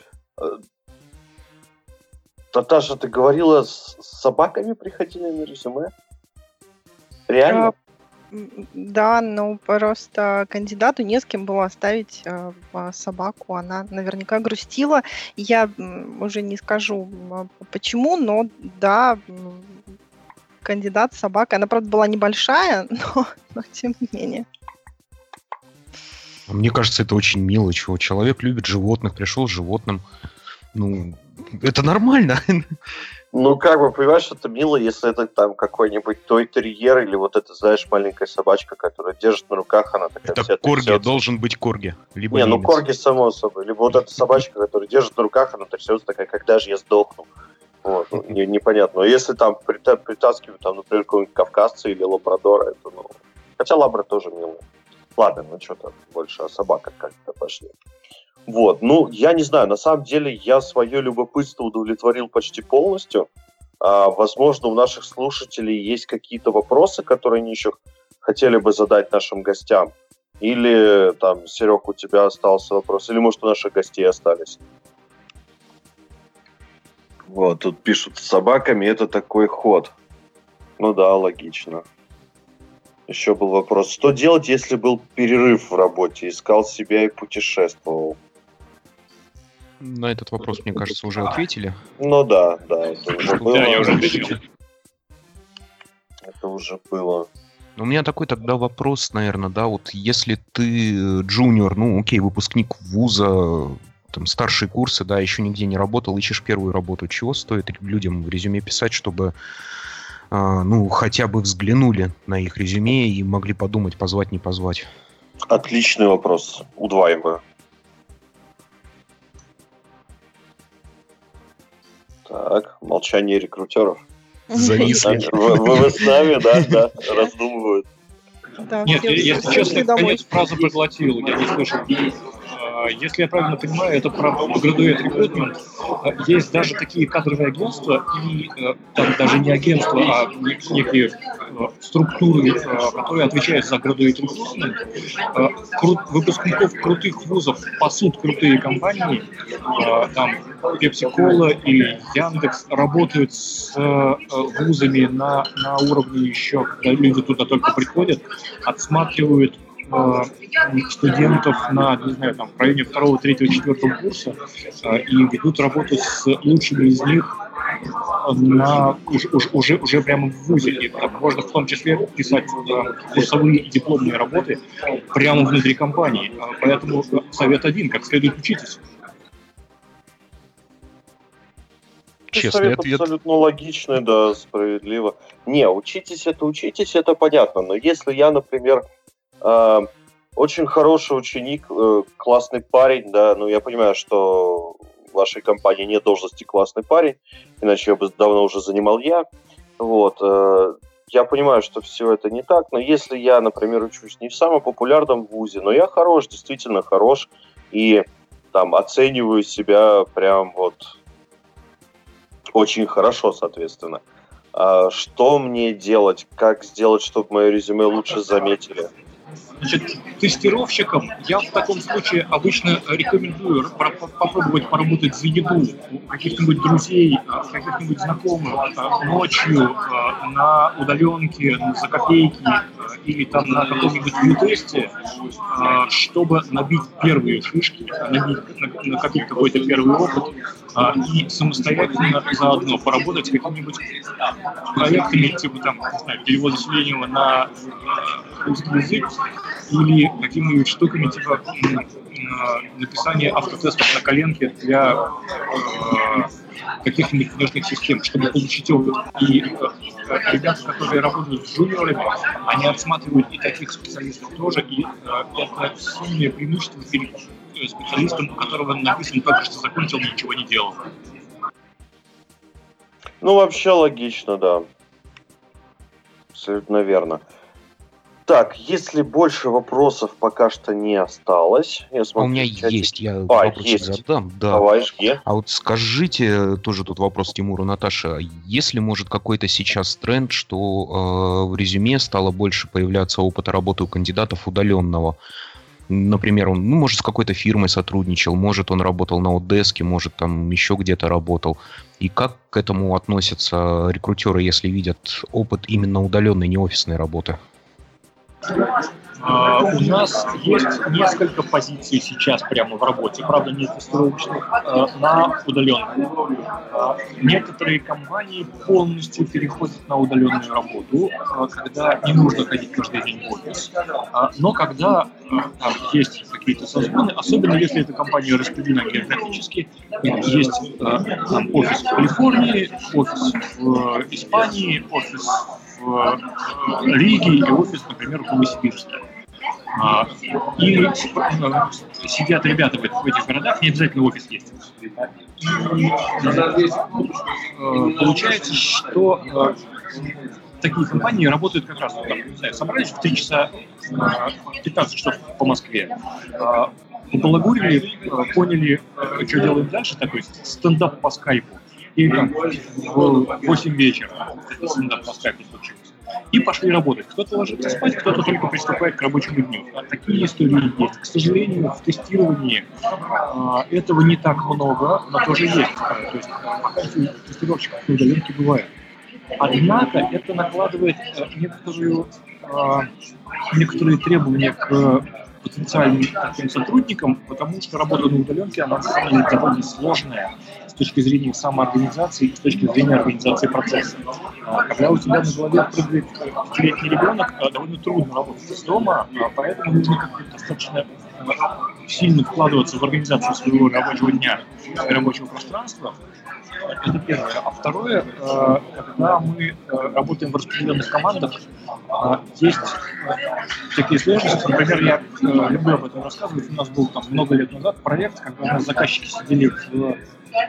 Таташа, ты говорила, с собаками приходили на резюме? Реально? А, да, ну просто кандидату не с кем было оставить э, собаку. Она наверняка грустила. Я уже не скажу почему, но да, кандидат собака. Она, правда, была небольшая, но, но тем не менее. Мне кажется, это очень мило, чего человек любит животных, пришел с животным. Ну, это нормально. Ну, как бы, понимаешь, это мило, если это там какой-нибудь той терьер или вот это, знаешь, маленькая собачка, которая держит на руках, она такая Это корги, трясется. должен быть корги. Либо Не, ну, немец. ну корги само собой. Либо вот эта собачка, которая держит на руках, она трясется такая, когда же я сдохну. Вот, ну, не, непонятно. Но если там притаскивают, там, например, какого-нибудь кавказца или лабрадора, это, ну... Хотя лабра тоже милый. Ладно, ну что-то больше о собаках как-то пошли. Вот, ну, я не знаю, на самом деле я свое любопытство удовлетворил почти полностью. А, возможно, у наших слушателей есть какие-то вопросы, которые они еще хотели бы задать нашим гостям. Или там, Серег, у тебя остался вопрос, или может у наших гостей остались. Вот, тут пишут, с собаками это такой ход. Ну да, логично. Еще был вопрос, что делать, если был перерыв в работе, искал себя и путешествовал? На этот вопрос, мне кажется, уже ответили. Ну да, да, это уже было. Да, я уже ответил. Это уже было. У меня такой тогда вопрос, наверное, да, вот если ты э, джуниор, ну, окей, выпускник вуза, там, старшие курсы, да, еще нигде не работал, ищешь первую работу, чего стоит людям в резюме писать, чтобы, ну, хотя бы взглянули на их резюме и могли подумать, позвать, не позвать? Отличный вопрос, удваиваю. Так, молчание рекрутеров. Зависли. Вы, вы с нами, да, да, раздумывают. Да, Нет, если честно, конец фразы проглотил, я не слышал. А, если я правильно понимаю, это про graduate recruitment. А, есть даже такие кадровые агентства, и э, там даже не агентства, а некие э, структуры, э, которые отвечают за graduate recruitment. Выпускников крутых вузов пасут крутые компании, там Pepsi-Cola или Яндекс работают с вузами на, на уровне еще, когда люди туда только приходят, отсматривают студентов на, не знаю, там, в районе второго, третьего, четвертого курса э, и ведут работу с лучшими из них на, уже, уже, уже прямо в ВУЗе. И там можно в том числе писать э, курсовые и дипломные работы прямо внутри компании. Поэтому совет один, как следует учитесь. Честный Совет ответ. абсолютно логичный, да, справедливо. Не, учитесь это, учитесь, это понятно. Но если я, например, Э, очень хороший ученик, э, классный парень, да, ну я понимаю, что в вашей компании нет должности классный парень, иначе я бы давно уже занимал я. Вот. Э, я понимаю, что все это не так, но если я, например, учусь не в самом популярном вузе, но я хорош, действительно хорош, и там оцениваю себя прям вот очень хорошо, соответственно. А что мне делать? Как сделать, чтобы мое резюме лучше заметили? Значит, тестировщикам я в таком случае обычно рекомендую попробовать поработать за еду у каких-нибудь друзей, а, каких-нибудь знакомых а, ночью а, на удаленке за копейки или там на каком-нибудь ю-тесте, чтобы набить первые шишки, набить, накопить какой-то первый опыт и самостоятельно заодно поработать какими-нибудь проектами, типа там, не знаю, перевода Селениева на русский язык, или какими-нибудь штуками типа написания автотестов на коленке для э, каких-нибудь внешних систем, чтобы получить опыт. И э, ребята, которые работают с джуниорами, они отсматривают и таких специалистов тоже, и э, это сильное преимущество перед специалистом, у которого написано только что закончил, ничего не делал. Ну, вообще логично, да. Абсолютно верно. Так, если больше вопросов пока что не осталось, я смотрю, а у меня чатик. есть, я а, вопрос есть. задам. Да. Давай, жги. А вот скажите, тоже тут вопрос Тимуру, Наташа, если может какой-то сейчас тренд, что э, в резюме стало больше появляться опыта работы у кандидатов удаленного, например, он, ну, может, с какой-то фирмой сотрудничал, может, он работал на Одеске, может, там еще где-то работал. И как к этому относятся рекрутеры, если видят опыт именно удаленной, не офисной работы? А, у нас есть несколько позиций сейчас прямо в работе, правда, не тестировочных, а, на удаленку. А, некоторые компании полностью переходят на удаленную работу, когда не нужно ходить каждый день в офис. Но когда там есть какие-то созвоны, особенно если эта компания распределена географически, есть там, офис в Калифорнии, офис в Испании, офис в Риге и офис, например, в Новосибирске. А, и а, сидят ребята в этих городах, не обязательно офис есть. А, получается, что такие компании работают как раз, там, не знаю, собрались в 3 часа 15 часов по Москве, побалагурили, поняли, что делаем дальше, такой стендап по скайпу. И там в 8 вечера стендап по скайпу случился и пошли работать. Кто-то ложится спать, кто-то только приступает к рабочему дню. А такие истории есть. К сожалению, в тестировании а, этого не так много, но тоже есть. То есть пока тестировщиков на удаленке бывает. Однако это накладывает э, некоторую, а, некоторые требования к потенциальным таким сотрудникам, потому что работа на удаленке, она на самом довольно сложная точки зрения самоорганизации и с точки зрения организации процесса. А, когда у тебя на голове прыгает пятилетний ребенок, а, довольно трудно работать из дома, а, поэтому нужно как-то достаточно сильно вкладываться в организацию своего рабочего дня рабочего пространства. Это первое. А второе, когда мы работаем в распределенных командах, есть такие сложности. Например, я люблю об этом рассказывать. У нас был там много лет назад проект, когда у нас заказчики сидели в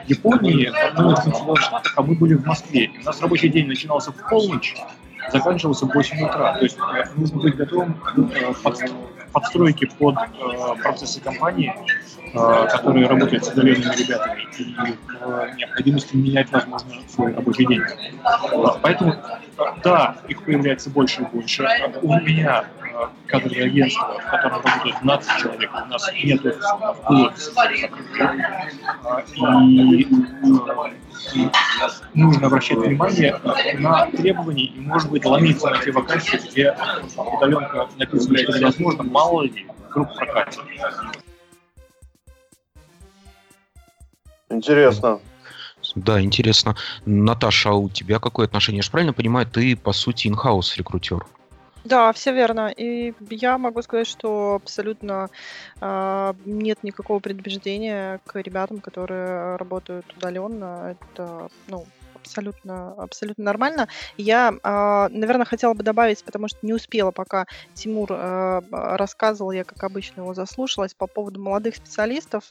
Японии, одного из национальных штатов, а мы были в Москве. И у нас рабочий день начинался в полночь, заканчивался в 8 утра. То есть э, нужно быть готовым к э, подстройке под э, процессы компании которые работают с удаленными ребятами, и необходимости менять, возможно, свой рабочий день. Поэтому, да, их появляется больше и больше. У меня кадровое агентство, в котором работает 12 человек, у нас нет офиса, у нас был офис. И нужно обращать внимание на требования и, может быть, ломиться на те вакансии, где удаленка написана, невозможно, мало ли, вдруг прокатит. Интересно. Да, интересно. Наташа, а у тебя какое отношение? Я же правильно понимаю, ты, по сути, инхаус рекрутер? Да, все верно. И я могу сказать, что абсолютно э, нет никакого предубеждения к ребятам, которые работают удаленно. Это, ну, абсолютно, абсолютно нормально. Я, э, наверное, хотела бы добавить, потому что не успела, пока Тимур э, рассказывал, я, как обычно, его заслушалась по поводу молодых специалистов.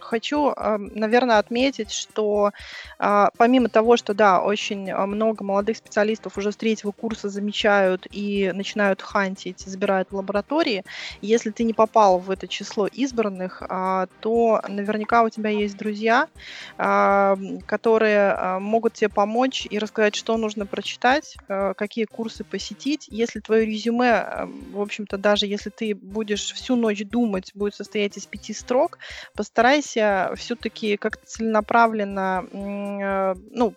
Хочу, наверное, отметить, что а, помимо того, что, да, очень а, много молодых специалистов уже с третьего курса замечают и начинают хантить, забирают в лаборатории, если ты не попал в это число избранных, а, то наверняка у тебя есть друзья, которые могут тебе помочь и рассказать, что нужно прочитать, какие курсы посетить. Если твое резюме, в общем-то, даже если ты будешь всю ночь думать, будет состоять из пяти строк, постарайся старайся все-таки как-то целенаправленно, э, ну,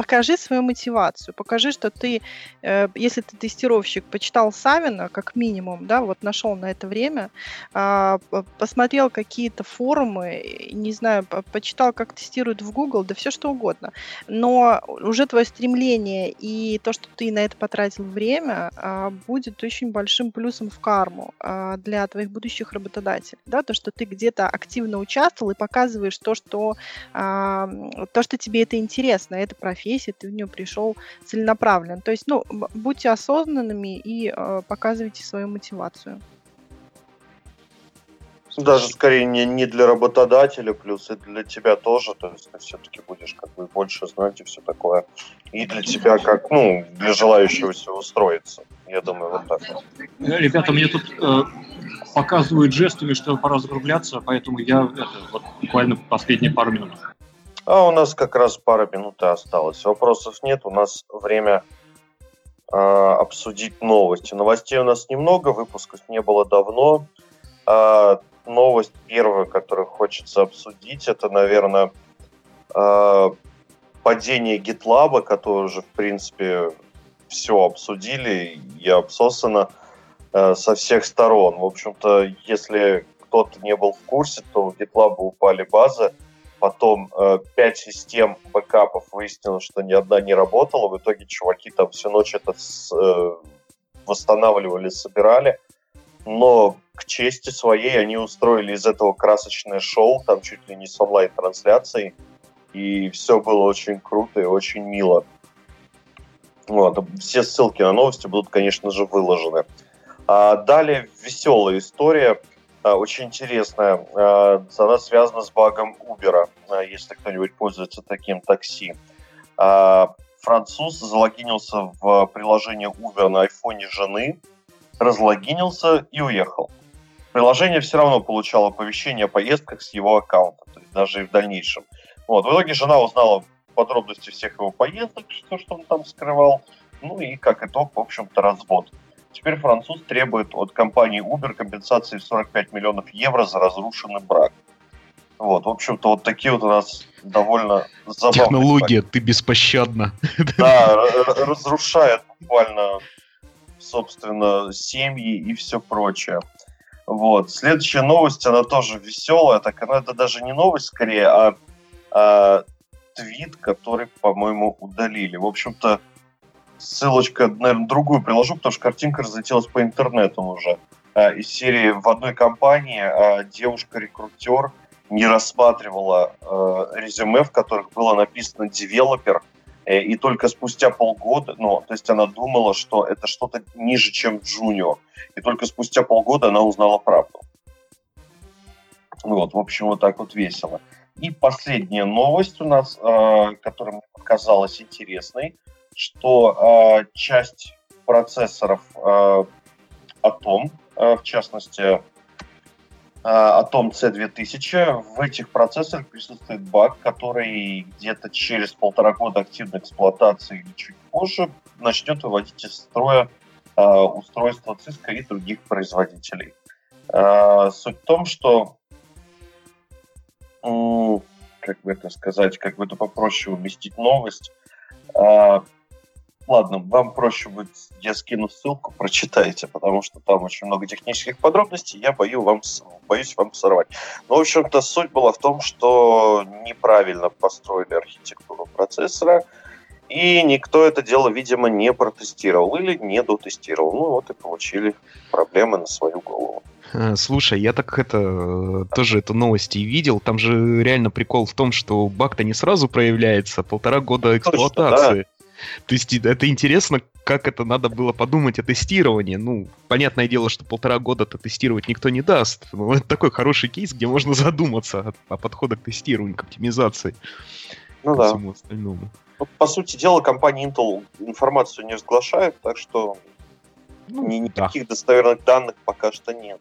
покажи свою мотивацию, покажи, что ты, э, если ты тестировщик, почитал Савина, как минимум, да, вот нашел на это время, а, посмотрел какие-то форумы, не знаю, почитал, как тестируют в Google, да все что угодно. Но уже твое стремление и то, что ты на это потратил время, а, будет очень большим плюсом в карму а, для твоих будущих работодателей, да, то, что ты где-то активно участвовал и показываешь то, что, то, что тебе это интересно, это профессия, ты в нее пришел целенаправленно. То есть, ну, будьте осознанными и э, показывайте свою мотивацию. Даже скорее не, не для работодателя, плюс и для тебя тоже. То есть ты все-таки будешь как бы больше знать и все такое. И для тебя как, ну, для желающего все устроиться. Я думаю, вот так. Ребята, мне тут э, показывают жестами, что пора закругляться, поэтому я это, вот, буквально последние пару минут. А у нас как раз пара минут осталось. Вопросов нет, у нас время э, обсудить новости. Новостей у нас немного, выпусков не было давно. Э, новость первая, которую хочется обсудить, это, наверное, э, падение GitLab, которое уже, в принципе, все обсудили и обсосано э, со всех сторон. В общем-то, если кто-то не был в курсе, то у GitLab упали базы, Потом э, пять систем бэкапов выяснилось, что ни одна не работала. В итоге чуваки там всю ночь это с, э, восстанавливали, собирали. Но к чести своей они устроили из этого красочное шоу, там чуть ли не с онлайн-трансляцией. И все было очень круто и очень мило. Вот. Все ссылки на новости будут, конечно же, выложены. А далее веселая история. А, очень интересная. А, она связана с багом Uber, а, если кто-нибудь пользуется таким такси. Француз залогинился в приложение Uber на айфоне жены, разлогинился и уехал. Приложение все равно получало оповещение о поездках с его аккаунта, то есть даже и в дальнейшем. Вот. В итоге жена узнала подробности всех его поездок, что, что он там скрывал, ну и как итог, в общем-то, развод. Теперь француз требует от компании Uber компенсации в 45 миллионов евро за разрушенный брак. Вот, в общем-то, вот такие вот у нас довольно забавные... Технология, ты беспощадна. Да, разрушает буквально, собственно, семьи и все прочее. Вот. Следующая новость, она тоже веселая, так она это даже не новость скорее, а, а твит, который, по-моему, удалили. В общем-то, ссылочка, наверное, другую приложу, потому что картинка разлетелась по интернету уже. А, из серии в одной компании а, девушка-рекрутер не рассматривала а, резюме, в которых было написано «девелопер», и только спустя полгода, ну, то есть она думала, что это что-то ниже, чем джуниор, и только спустя полгода она узнала правду. Вот, в общем, вот так вот весело. И последняя новость у нас, которая мне показалась интересной – что э, часть процессоров э, Atom, э, в частности о том C2000. В этих процессорах присутствует баг, который где-то через полтора года активной эксплуатации или чуть позже начнет выводить из строя э, устройства Cisco и других производителей. Э, суть в том, что э, как бы это сказать, как бы это попроще уместить новость. Э, ладно, вам проще будет, я скину ссылку, прочитайте, потому что там очень много технических подробностей, я боюсь вам, боюсь вам сорвать. Но, в общем-то, суть была в том, что неправильно построили архитектуру процессора, и никто это дело, видимо, не протестировал или не дотестировал. Ну вот и получили проблемы на свою голову. Э, слушай, я так это тоже эту новость и видел. Там же реально прикол в том, что баг-то не сразу проявляется, полтора года эксплуатации. Точно, да. То есть это интересно, как это надо было подумать о тестировании. Ну, понятное дело, что полтора года-то тестировать никто не даст. Но это такой хороший кейс, где можно задуматься о, о подходах к тестированию, к оптимизации. Ну да. Всему остальному. Ну, по сути дела, компания Intel информацию не разглашает, так что ну, ни, никаких да. достоверных данных пока что нет.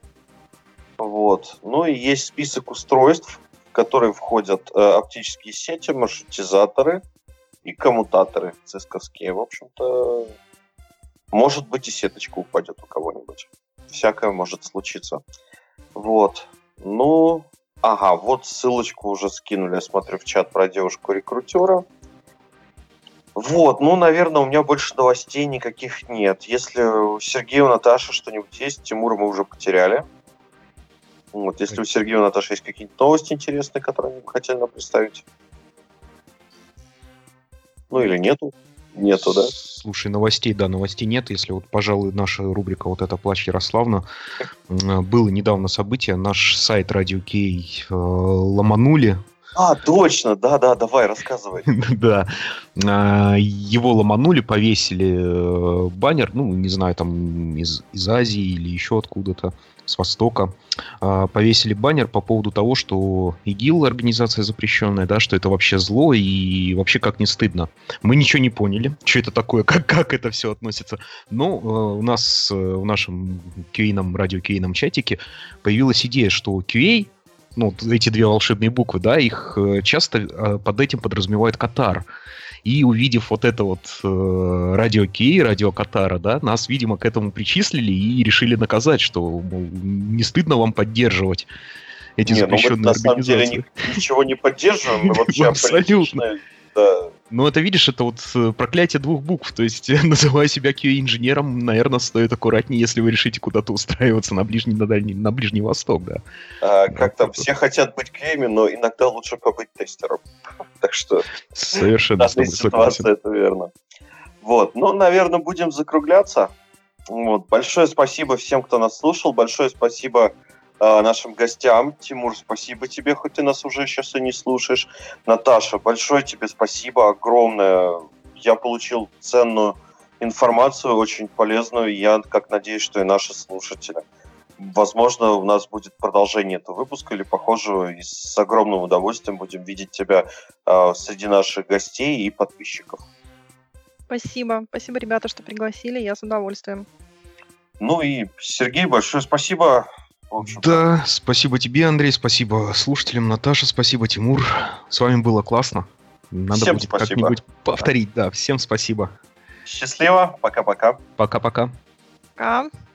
Вот. Ну и есть список устройств, в которые входят э, оптические сети, маршрутизаторы, и коммутаторы цисковские. В общем-то, может быть и сеточка упадет у кого-нибудь. Всякое может случиться. Вот. Ну, ага, вот ссылочку уже скинули, я смотрю, в чат про девушку-рекрутера. Вот, ну, наверное, у меня больше новостей никаких нет. Если у Сергея, у Наташи что-нибудь есть, Тимура мы уже потеряли. Вот, если у Сергея, у Наташи есть какие-то новости интересные, которые они бы хотели нам представить. Ну или нету. Нету, да? Слушай, новостей, да, новостей нет. Если вот, пожалуй, наша рубрика вот эта «Плач Ярославна». Было недавно событие. Наш сайт Radio Кей э, ломанули. А, точно, да-да, давай, рассказывай. да. А, его ломанули, повесили э, баннер, ну, не знаю, там из, из Азии или еще откуда-то с Востока, а, повесили баннер по поводу того, что ИГИЛ организация запрещенная, да, что это вообще зло и вообще как не стыдно. Мы ничего не поняли, что это такое, как, как это все относится. Но э, у нас э, в нашем QA, радио QA чатике появилась идея, что QA ну, эти две волшебные буквы, да, их э, часто под этим подразумевает Катар. И увидев вот это вот э, радио Кей, радио Катара, да, нас, видимо, к этому причислили и решили наказать, что, мол, не стыдно вам поддерживать эти не, запрещенные ну мы, на самом деле ничего не поддерживаем, мы вообще Абсолютно да. Ну, это, видишь, это вот э, проклятие двух букв. То есть, называя себя QA-инженером, наверное, стоит аккуратнее, если вы решите куда-то устраиваться на Ближний, на Дальний, на Ближний Восток, да. А, как там, все хотят быть QA, но иногда лучше побыть тестером. Так что... Совершенно. В ситуации это верно. Вот, ну, наверное, будем закругляться. Вот. Большое спасибо всем, кто нас слушал. Большое спасибо нашим гостям. Тимур, спасибо тебе, хоть ты нас уже сейчас и не слушаешь. Наташа, большое тебе спасибо, огромное. Я получил ценную информацию, очень полезную. Я как надеюсь, что и наши слушатели. Возможно, у нас будет продолжение этого выпуска или похожего, и с огромным удовольствием будем видеть тебя э, среди наших гостей и подписчиков. Спасибо. Спасибо, ребята, что пригласили. Я с удовольствием. Ну и Сергей, большое спасибо. Да, спасибо тебе, Андрей, спасибо слушателям, Наташа, спасибо, Тимур. С вами было классно. Надо Всем будет как-нибудь повторить, да. Всем спасибо. Счастливо, пока-пока. Пока-пока. Пока. -пока. пока.